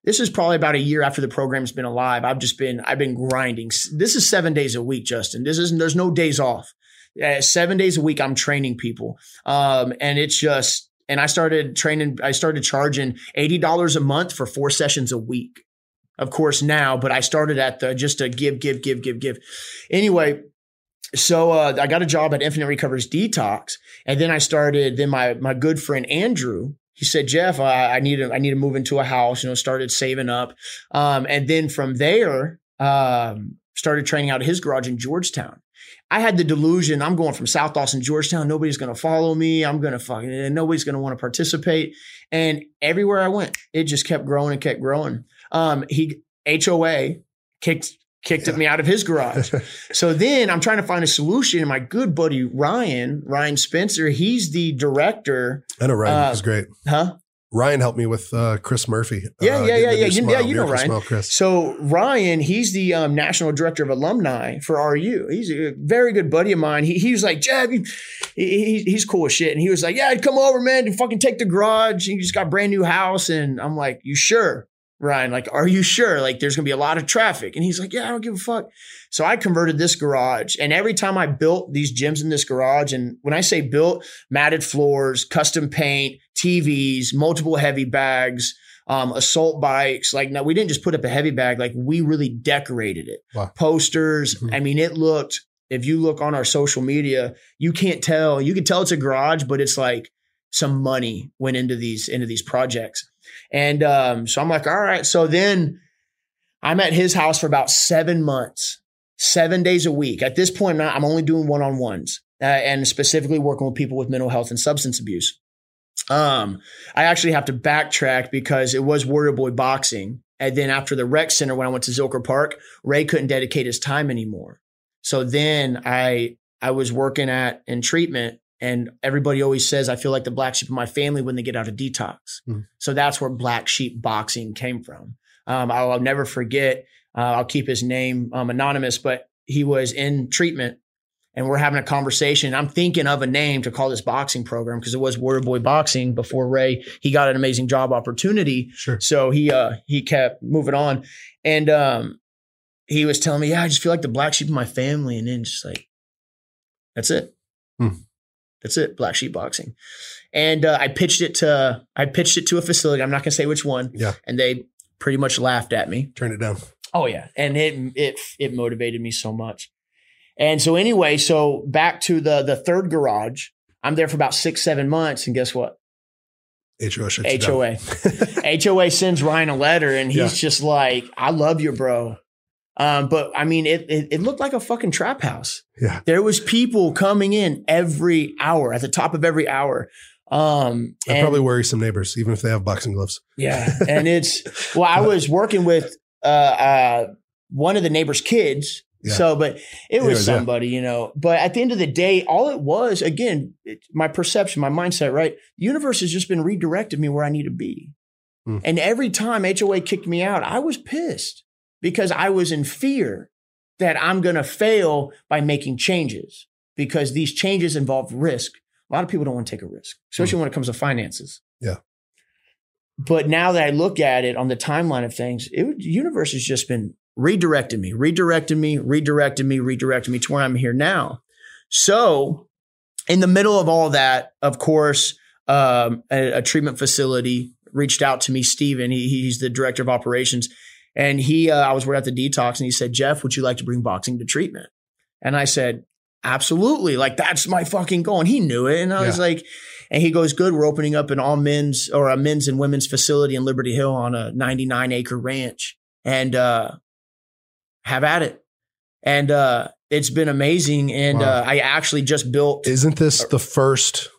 This is probably about a year after the program's been alive. I've just been I've been grinding. This is seven days a week, Justin. This is there's no days off. Uh, seven days a week, I'm training people, um, and it's just. And I started training. I started charging eighty dollars a month for four sessions a week. Of course, now, but I started at the just to give, give, give, give, give. Anyway, so uh, I got a job at Infinite Recovers Detox, and then I started. Then my my good friend Andrew, he said, Jeff, I, I need to I need to move into a house. You know, started saving up, um, and then from there, um, started training out of his garage in Georgetown. I had the delusion I'm going from South Austin, Georgetown. Nobody's going to follow me. I'm going to fucking, nobody's going to want to participate. And everywhere I went, it just kept growing and kept growing. Um, he HOA kicked kicked me out of his garage. so then I'm trying to find a solution. And my good buddy Ryan, Ryan Spencer, he's the director. I know Ryan Uh, is great. Huh? Ryan helped me with uh, Chris Murphy. Yeah, uh, yeah, yeah, yeah. You- yeah, you know Ryan. Chris. So Ryan, he's the um, national director of alumni for RU. He's a very good buddy of mine. He, he was like, Jeb, he, he- he's cool as shit. And he was like, yeah, come over, man, and fucking take the garage. He just got a brand new house. And I'm like, you sure? Ryan, like, are you sure? Like, there's gonna be a lot of traffic. And he's like, yeah, I don't give a fuck. So I converted this garage. And every time I built these gyms in this garage, and when I say built, matted floors, custom paint, TVs, multiple heavy bags, um, assault bikes. Like, no, we didn't just put up a heavy bag. Like, we really decorated it. Wow. Posters. Mhm. I mean, it looked. If you look on our social media, you can't tell. You can tell it's a garage, but it's like some money went into these into these projects. And um, so I'm like, all right. So then I'm at his house for about seven months, seven days a week. At this point, I'm only doing one on ones uh, and specifically working with people with mental health and substance abuse. Um, I actually have to backtrack because it was Warrior Boy Boxing. And then after the rec center, when I went to Zilker Park, Ray couldn't dedicate his time anymore. So then I I was working at in treatment, and everybody always says I feel like the black sheep of my family when they get out of detox. Hmm. So that's where Black Sheep Boxing came from. Um, I'll, I'll never forget. Uh, I'll keep his name um, anonymous, but he was in treatment and we're having a conversation. I'm thinking of a name to call this boxing program because it was Warrior Boy Boxing before Ray. He got an amazing job opportunity, Sure. so he uh he kept moving on, and um he was telling me, yeah, I just feel like the black sheep of my family, and then just like that's it, Hmm. That's it, black sheep boxing, and uh, I pitched it to I pitched it to a facility. I'm not gonna say which one, Yeah. and they pretty much laughed at me. Turn it down. Oh yeah, and it it it motivated me so much. And so anyway, so back to the the third garage. I'm there for about six seven months, and guess what? HOA. shuts you down. HOA. HOA sends Ryan a letter, and he's Yeah. just like, "I love you, bro." Um, but I mean, it, it it looked like a fucking trap house. Yeah. There was people coming in every hour at the top of every hour. Um, That and- probably worry some neighbors, even if they have boxing gloves. yeah, and it's well, I was working with uh, uh, one of the neighbor's kids. Yeah. So, but it was Anyways, yeah. somebody, you know. But at the end of the day, all it was, again, it, my perception, my mindset, right? The universe has just been redirected me where I need to be. Hmm. And every time HOA kicked me out, I was pissed because I was in fear that I'm going to fail by making changes because these changes involve risk. A lot of people don't want to take a risk, especially when it comes to finances. Yeah. But now that I look at it on the timeline of things, it the universe has just been redirecting me, redirecting me, redirecting me, redirecting me to where I'm here now. So, in the middle of all that, of course, um, a, a treatment facility reached out to me, Steven. He, he's the director of operations. And he, uh, I was working at the detox and he said, Jeff, would you like to bring boxing to treatment? And I said, absolutely. Like, that's my fucking goal. And he knew it. And I was like, and he goes, good. We're opening up an all men's or a men's and women's facility in Liberty Hill on a 99 acre ranch and, uh, have at it. And, uh, it's been amazing. And, Wow. uh, I actually just built Isn't this the first,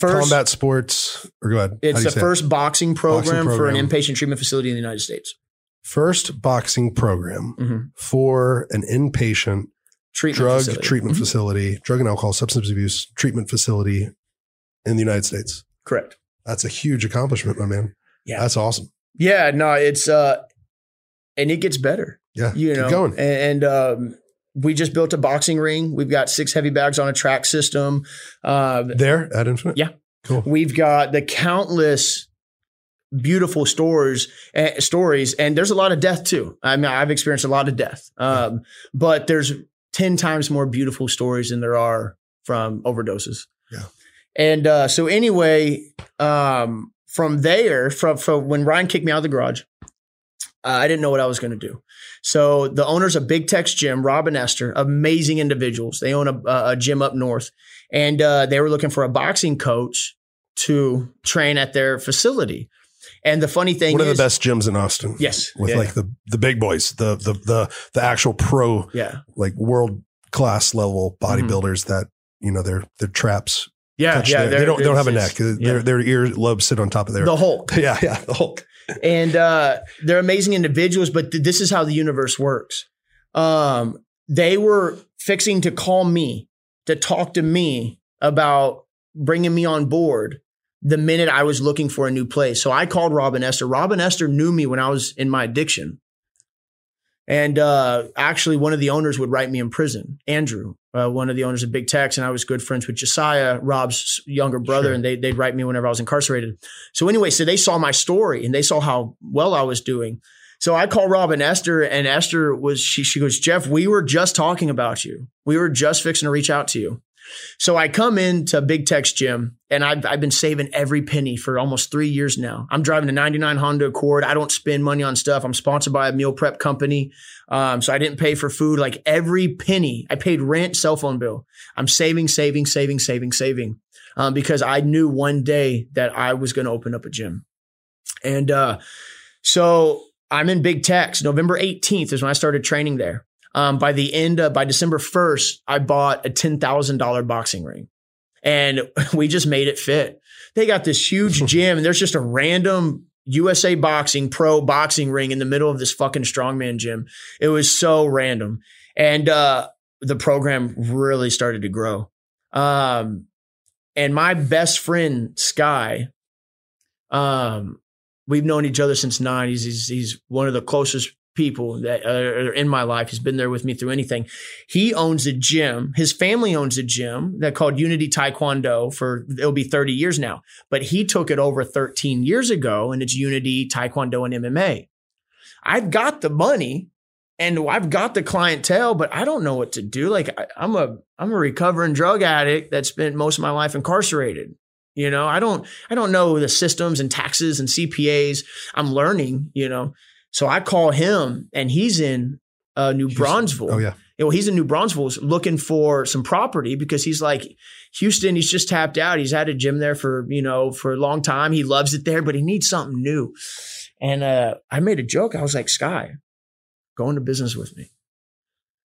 first, combat sports? Or go ahead. It's the say it? first boxing program, for an inpatient treatment facility in the United States. First boxing program Mhm. for an inpatient Treatment drug facility. treatment Mhm. facility, drug and alcohol substance abuse treatment facility in the United States. Correct. That's a huge accomplishment, my man. Yeah. That's awesome. Yeah, no, it's uh and it gets better. Yeah. You know. going. And, and um we just built a boxing ring. We've got six heavy bags on a track system. Uh, There at Infinite? Yeah. Cool. we've got the countless beautiful stories uh, stories and there's a lot of death too. I mean i've experienced a lot of death. Um, but there's 10 times more beautiful stories than there are from overdoses. Yeah. and uh, so anyway um, from there from, from when ryan kicked me out of the garage uh, i didn't know what i was going to do. So the owners of big tex gym rob and esther amazing individuals. They own a, a gym up north. And uh, they were looking for a boxing coach to train at their facility. And the funny thing One of the best gyms in Austin. yes, With yeah, like the the big boys, the the the the actual pro yeah, like world class level bodybuilders that you know their their traps Mm-hmm. yeah, yeah. their- they don't they don't have a neck. Their yeah. their ear lobes sit on top of their the Hulk, yeah yeah the Hulk. and uh, they're amazing individuals. But th- this is how the universe works. Um, they were fixing to call me to talk to me about bringing me on board the minute I was looking for a new place. So I called Rob and Esther. Rob and Esther knew me when I was in my addiction. And uh, actually, one of the owners would write me in prison, Andrew, uh, one of the owners of Big Tex, and I was good friends with Josiah, Rob's younger brother, Sure. and they, they'd write me whenever I was incarcerated. So anyway, so they saw my story and they saw how well I was doing. So I called Rob and Esther, and Esther was she she goes, Jeff, we were just talking about you. We were just fixing to reach out to you. So I come into Big Tex Gym and I've, I've been saving every penny for almost three years now. I'm driving a 99 Honda Accord. I don't spend money on stuff. I'm sponsored by a meal prep company. Um, so I didn't pay for food. Like every penny I paid rent, cell phone bill. I'm saving, saving, saving, saving, saving. Um, because I knew one day that I was going to open up a gym. And, uh, so I'm in Big Tex. November 18th is when I started training there. Um, by the end of, by December 1st, I bought a $10,000 boxing ring and we just made it fit. They got this huge gym and there's just a random USA boxing pro boxing ring in the middle of this fucking strongman gym. It was so random. And, uh, the program really started to grow. Um, and my best friend, Sky, um, we've known each other since nine. He's, he's, he's one of the closest people that are in my life. He's been there with me through anything. He owns a gym. His family owns a gym that called Unity Taekwondo for it'll be 30 years now. But he took it over 13 years ago and it's Unity Taekwondo and MMA. I've got the money and I've got the clientele, but I don't know what to do. Like I, I'm a I'm a recovering drug addict that spent most of my life incarcerated. You know, I don't I don't know the systems and taxes and CPAs. I'm learning, you know. So I call him and he's in uh, New Houston. Braunfels. Oh yeah. You know, he's in New Braunfels looking for some property because he's like Houston. He's just tapped out. He's had a gym there for you know for a long time. He loves it there, but he needs something new. And uh, I made a joke. I was like, Sky, go into business with me.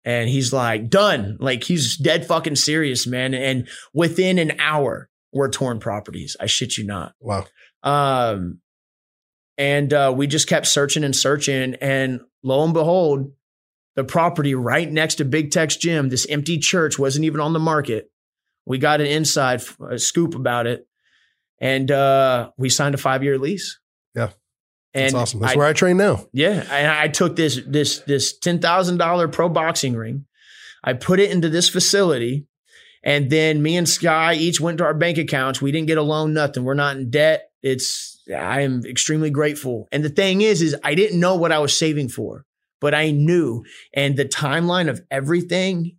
And he's like, done. Like he's dead fucking serious, man. And within an hour, we're torn properties. I shit you not. Wow. Um, and uh, we just kept searching and searching, and lo and behold, the property right next to Big Tex Gym, this empty church, wasn't even on the market. We got an inside a scoop about it, and uh, we signed a five year lease. Yeah. and That's awesome. That's I- where I train now. yeah, and I took this this this ten thousand dollar pro boxing ring, I put it into this facility, and then me and Sky each went to our bank accounts. We didn't get a loan, nothing. We're not in debt. It's I am extremely grateful. And the thing is, is I didn't know what I was saving for, but I knew, and the timeline of everything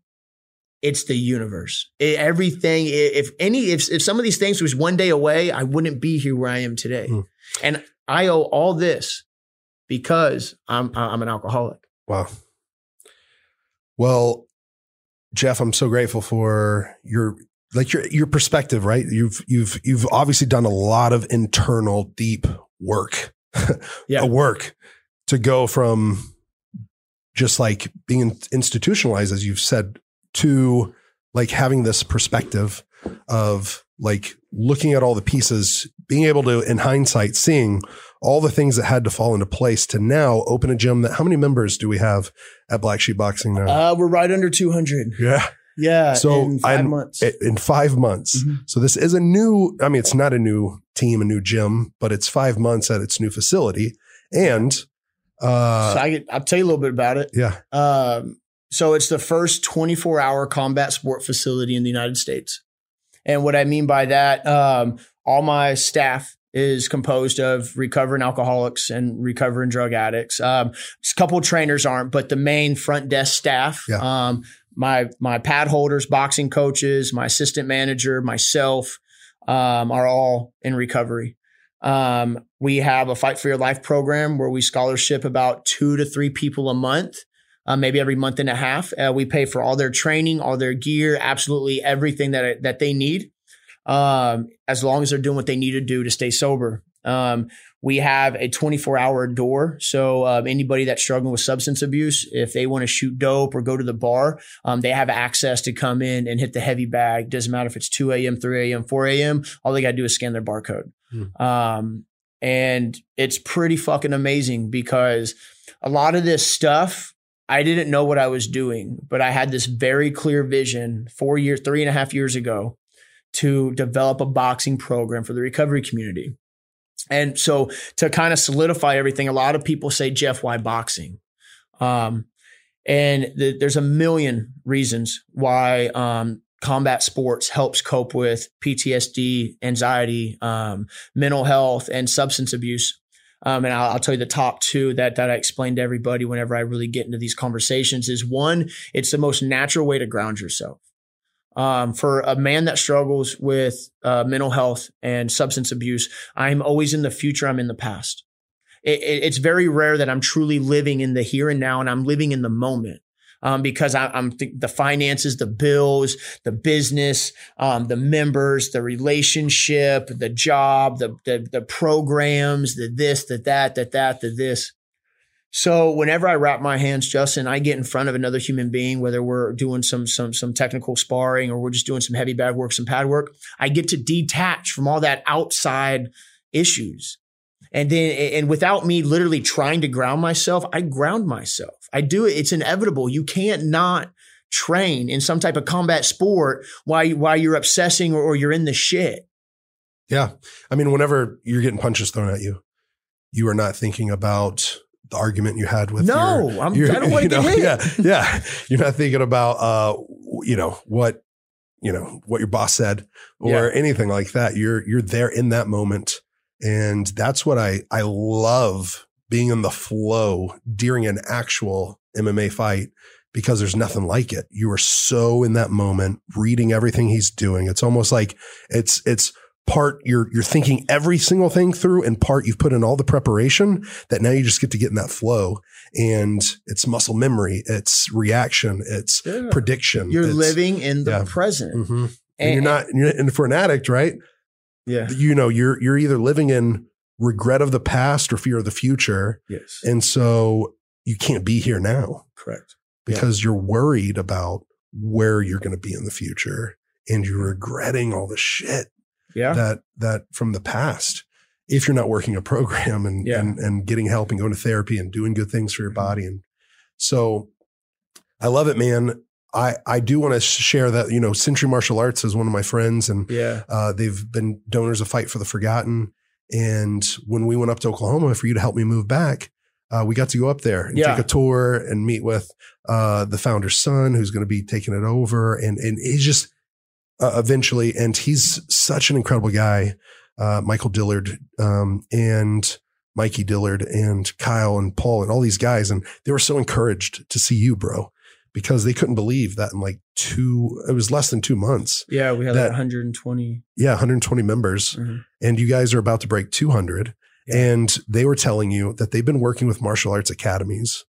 it's the universe. It, everything. If any, if if some of these things was one day away, I wouldn't be here where I am today. Mm. And I owe all this because I'm I'm an alcoholic. Wow. Well, Jeff, I'm so grateful for your like your your perspective, right? You've you've you've obviously done a lot of internal deep work. Yeah. work to go from just like being institutionalized as you've said to like having this perspective of like looking at all the pieces, being able to in hindsight seeing all the things that had to fall into place to now open a gym that how many members do we have at Black Sheep Boxing now? Uh, we're right under 200. yeah. Yeah. So in 5 I'm- months. in five months. Mhm. So this is a new, I mean, it's not a new team, a new gym, but it's five months at its new facility. And, uh, so I get, I'll tell you a little bit about it. yeah, Um, so it's the first 24 hour combat sport facility in the United States. And what I mean by that, um, all my staff is composed of recovering alcoholics and recovering drug addicts. Um, a couple of trainers aren't, but the main front desk staff, Yeah. um, my my pad holders, boxing coaches, my assistant manager, myself, um, are all in recovery. Um, we have a Fight for Your Life program where we scholarship about two to three people a month, uh, maybe every month and a half. Uh, we pay for all their training, all their gear, absolutely everything that that they need, um, as long as they're doing what they need to do to stay sober. Um, we have a 24 hour door. So um, anybody that's struggling with substance abuse, if they want to shoot dope or go to the bar, um, they have access to come in and hit the heavy bag. Doesn't matter if it's 2 a.m., 3 a.m., 4 a.m. All they got to do is scan their barcode. Um, and it's pretty fucking amazing because a lot of this stuff, I didn't know what I was doing, but I had this very clear vision four years, three and a half years ago to develop a boxing program for the recovery community. And so to kind of solidify everything, a lot of people say, Jeff, why boxing? Um, and th- there's a million reasons why um, combat sports helps cope with PTSD, anxiety, um, mental health, and substance abuse. Um, and I'll, I'll tell you the top two that that I explain to everybody whenever I really get into these conversations is one, it's the most natural way to ground yourself. Um, for a man that struggles with uh, mental health and substance abuse, I'm always in the future. I'm in the past. It, it, it's very rare that I'm truly living in the here and now, and I'm living in the moment. Um, because I, I'm th- the finances, the bills, the business, um, the members, the relationship, the job, the, the the programs, the this, the that, the that, the this. So whenever I wrap my hands, Justin, I get in front of another human being, whether we're doing some some some technical sparring or we're just doing some heavy bag work, some pad work, I get to detach from all that outside issues. And then and without me literally trying to ground myself, I ground myself. I do it. It's inevitable. You can't not train in some type of combat sport while while you're obsessing or, or you're in the shit. yeah. I mean, whenever you're getting punches thrown at you, you are not thinking about the argument you had with No, your, I'm- your- I don't you know, hit. Yeah, yeah. You're not thinking about uh, you know what you know what your boss said or Yeah. anything like that. You're you're there in that moment, and that's what I I love being in the flow during an actual MMA fight because there's nothing like it. You are so in that moment, reading everything he's doing. It's almost like it's it's part you're you're thinking every single thing through and part you've put in all the preparation that now you just get to get in that flow and it's muscle memory it's reaction it's prediction You're it's- living in the yeah. present. Mhm. and, you're not you're, and for an addict right Yeah. you know you're you're either living in regret of the past or fear of the future Yes. and so you can't be here now Correct. because you're worried about where you're going to be in the future and you're regretting all the shit Yeah. that that from the past if you're not working a program and Yeah. and, and getting help and going to therapy and doing good things for your Mhm. body and so i love it man i i do want to share that you know century martial arts is one of my friends and yeah. uh, they've been donors of fight for the forgotten and when we went up to oklahoma for you to help me move back uh, we got to go up there and Yeah. take a tour and meet with uh, the founder's son who's going to be taking it over and and he's just uh, eventually and he's such an incredible guy uh, michael dillard um, and mikey dillard and kyle and paul and all these guys and they were so encouraged to see you bro because they couldn't believe that in like two, it was less than two months. Yeah, we had That- like 120. Yeah, 120 members, Mhm. and you guys are about to break 200. Yeah. And they were telling you that they've been working with martial arts academies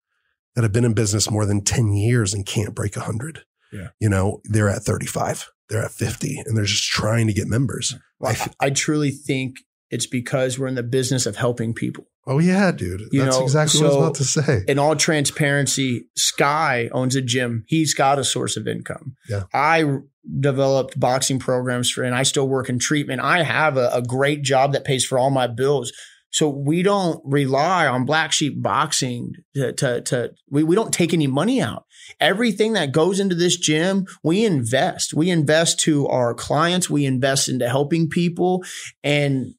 that have been in business more than 10 years and can't break 100. Yeah. You know, they're at 35, they're at 50, and they're just trying to get members. Well, I, I truly think it's because we're in the business of helping people. Oh, yeah, dude. You That's know, exactly what I was about to say. in all transparency, Sky owns a gym. He's got a source of income. Yeah. I developed boxing programs for, and I still work in treatment. I have a, a great job that pays for all my bills. So we don't rely on black sheep boxing to, to, to we, we don't take any money out. Everything that goes into this gym, we invest. We invest to our clients. We invest into helping people. And,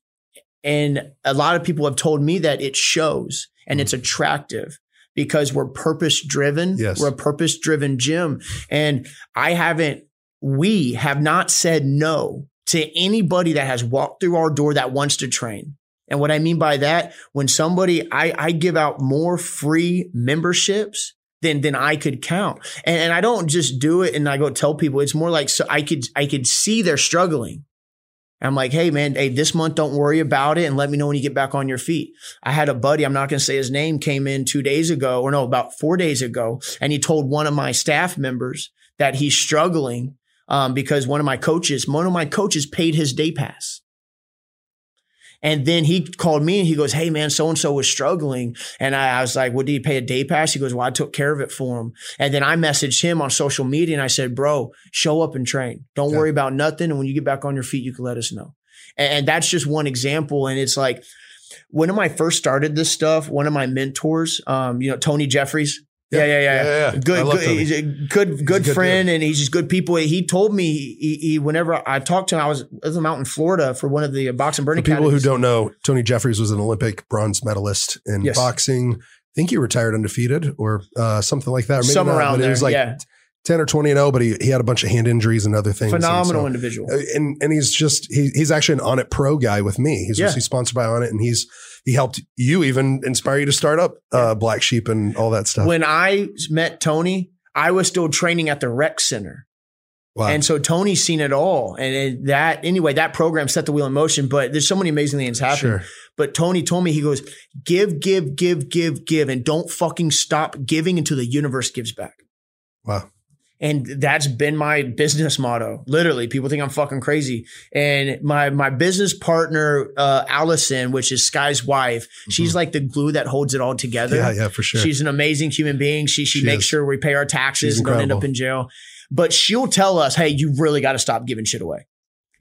and a lot of people have told me that it shows and it's hmm. attractive because we're purpose driven. Yes. We're a purpose driven gym. And I haven't, we have not said no to anybody that has walked through our door that wants to train. And what I mean by that, when somebody, I, I give out more free memberships than, than I could count. And, and I don't just do it and I go tell people, it's more like, so I could, I could see they're struggling. I'm like, hey man, hey, this month don't worry about it and let me know when you get back on your feet. I had a buddy, I'm not going to say his name, came in two days ago, or no, about four days ago, and he told one of my staff members that he's struggling um, because one of my coaches, one of my coaches paid his day pass. And then he called me and he goes, Hey man, so and so was struggling. And I, I was like, What did he pay a day pass? He goes, Well, I took care of it for him. And then I messaged him on social media and I said, Bro, show up and train. Don't Yeah. worry about nothing. And when you get back on your feet, you can let us know. And, and that's just one example. And it's like, when I first started this stuff, one of my mentors, um, you know, Tony Jeffries. Yeah, yeah, yeah. yeah. I Good, good, he's a good, good, good friend, and he's just good people. He told me he, he whenever I talked to him, I was, I was out in Florida for one of the boxing For burning. people who don't know, Tony Jeffries was an Olympic bronze medalist in Yes. boxing. I think he retired undefeated or uh, something like that. Or maybe some not, around there, It was like yeah, 10 or 20 and 0, but he, he had a bunch of hand injuries and other things. Phenomenal so- individual. Uh, and and he's just he, he's actually an Onnit pro guy with me. He's Yeah. he's sponsored by Onnit, and he's he helped you even inspire you to start up uh, Black Sheep and all that stuff. When I met Tony, I was still training at the rec center. wow. And so Tony's seen it all. And it, that, anyway, that program set the wheel in motion, but there's so many amazing things happening. sure. But Tony told me, he goes, give, give, give, give, give, and don't fucking stop giving until the universe gives back. Wow. And that's been my business motto. Literally, people think I'm fucking crazy. And my my business partner, uh, Allison, which is Sky's wife, she's like the glue that holds it all together. Mm-hmm. Yeah, yeah, for sure. She's an amazing human being. She she, She makes is. sure we pay our taxes and don't end up in jail. But she'll tell us, hey, you really got to stop giving shit away.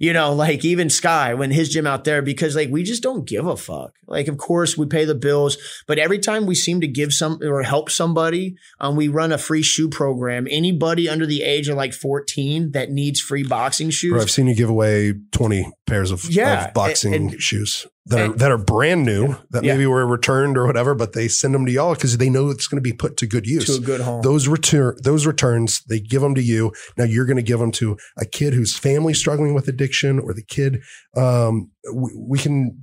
You know, like even Sky when his gym out there, because like we just don't give a fuck. Like, of course, we pay the bills, but every time we seem to give some or help somebody, um, we run a free shoe program. Anybody under the age of like 14 that needs free boxing shoes, Bro, I've seen you give away 20 pairs of, Yeah, of boxing and- shoes that are, that are brand new that Yeah. maybe were returned or whatever, but they send them to y'all because they know it's going to be put to good use. to a good home. those return those returns they give them to you now you're going to give them to a kid whose family struggling with addiction or the kid um we, we can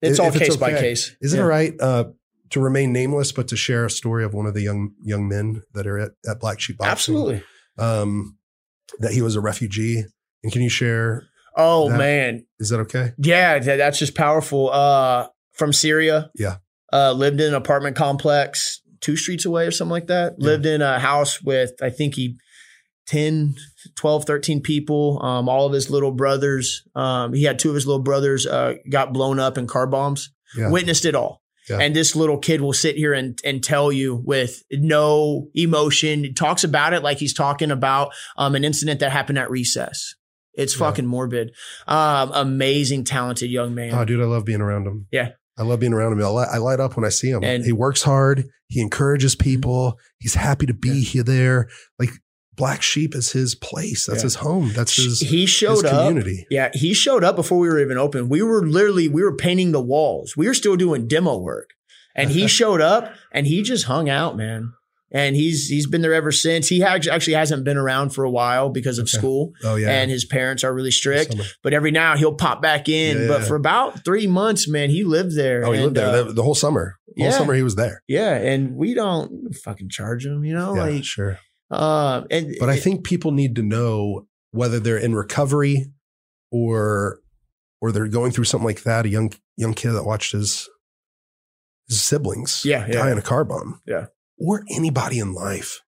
it's all it's case by okay. case. is it Yeah. all right uh to remain nameless but to share a story of one of the young young men that are at, at black sheep boxing Absolutely. um that he was a refugee and can you share Oh That- man, is that okay Yeah, that, that's just powerful. Uh, from Syria. Yeah. Uh, lived in an apartment complex two streets away or something like that. Yeah. Lived in a house with, I think he 10, 12, 13 people. Um, all of his little brothers. Um, he had two of his little brothers, uh, got blown up in car bombs. Yeah. Witnessed it all. Yeah. And this little kid will sit here and, and tell you with no emotion, He talks about it like he's talking about um, an incident that happened at recess. It's Yeah. fucking morbid. Um, amazing, talented young man. oh dude i love being around him Yeah. I love being around him. I light, I light up when I see him. And- he works hard. He encourages people. He's happy to be here there. Like Black Sheep is his place. That's Yeah. his home. That's his, he his showed up. community. Yeah, he showed up before we were even open. We were literally we were painting the walls. We were still doing demo work, and he showed up and he just hung out, man. And he's he's been there ever since. He act- actually hasn't been around for a while because of Okay. school, Oh yeah. and his parents are really strict. Summer. But every now he'll pop back in. Yeah, but yeah. for about three months, man, he lived there. Oh, he lived there uh, the, whole summer. The whole yeah. summer he was there. yeah, and we don't fucking charge him, you know, yeah, like sure. Uh, and But I think people need to know whether they're in recovery or or they're going through something like that. A young young kid that watched his his siblings yeah. die in a car bomb. Yeah. Or anybody in life.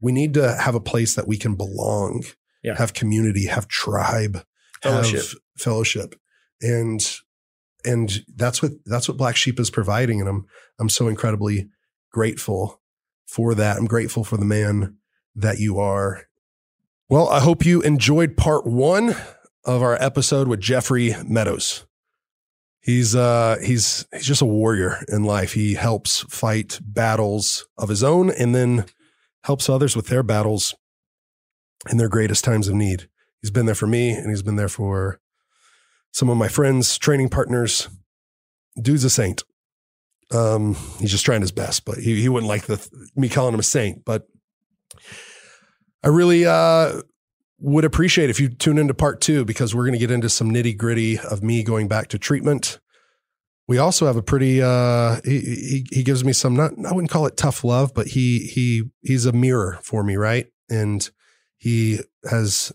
We need to have a place that we can belong, Yeah. have community, have tribe, Fellowship. have fellowship. And and that's what that's what Black Sheep is providing. And I'm I'm so incredibly grateful for that. I'm grateful for the man that you are. Well, I hope you enjoyed part one of our episode with Jeffrey Meadows. He's uh he's he's just a warrior in life. He helps fight battles of his own and then helps others with their battles in their greatest times of need. He's been there for me and he's been there for some of my friends, training partners. Dude's a saint. Um, he's just trying his best, but he, he wouldn't like the me calling him a saint. But I really uh, would appreciate if you tune into part two because we're going to get into some nitty gritty of me going back to treatment. We also have a pretty uh, he, he he gives me some not I wouldn't call it tough love, but he he he's a mirror for me, right? And he has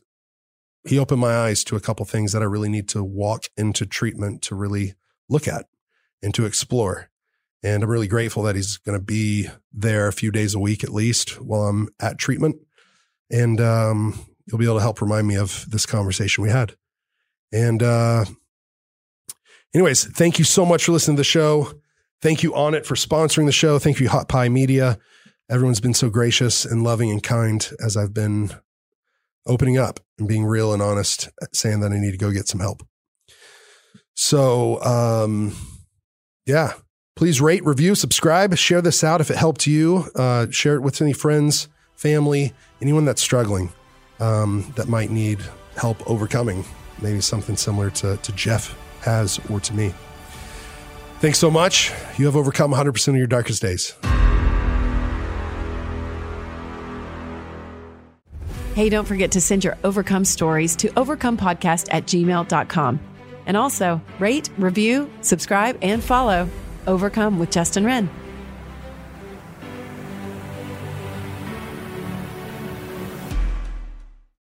he opened my eyes to a couple things that I really need to walk into treatment to really look at and to explore. And I'm really grateful that he's going to be there a few days a week at least while I'm at treatment. And um, he'll be able to help remind me of this conversation we had. And, uh, anyways, thank you so much for listening to the show. Thank you, Onnit, for sponsoring the show. Thank you, Hot Pie Media. Everyone's been so gracious and loving and kind as I've been opening up and being real and honest, saying that I need to go get some help. So, um, yeah, please rate, review, subscribe, share this out if it helped you. Uh, share it with any friends, family, anyone that's struggling um, that might need help overcoming maybe something similar to, to Jeff has or to me. Thanks so much. You have overcome 100% of your darkest days. Hey, don't forget to send your overcome stories to overcomepodcast at gmail.com. And also rate, review, subscribe, and follow Overcome with Justin Wren.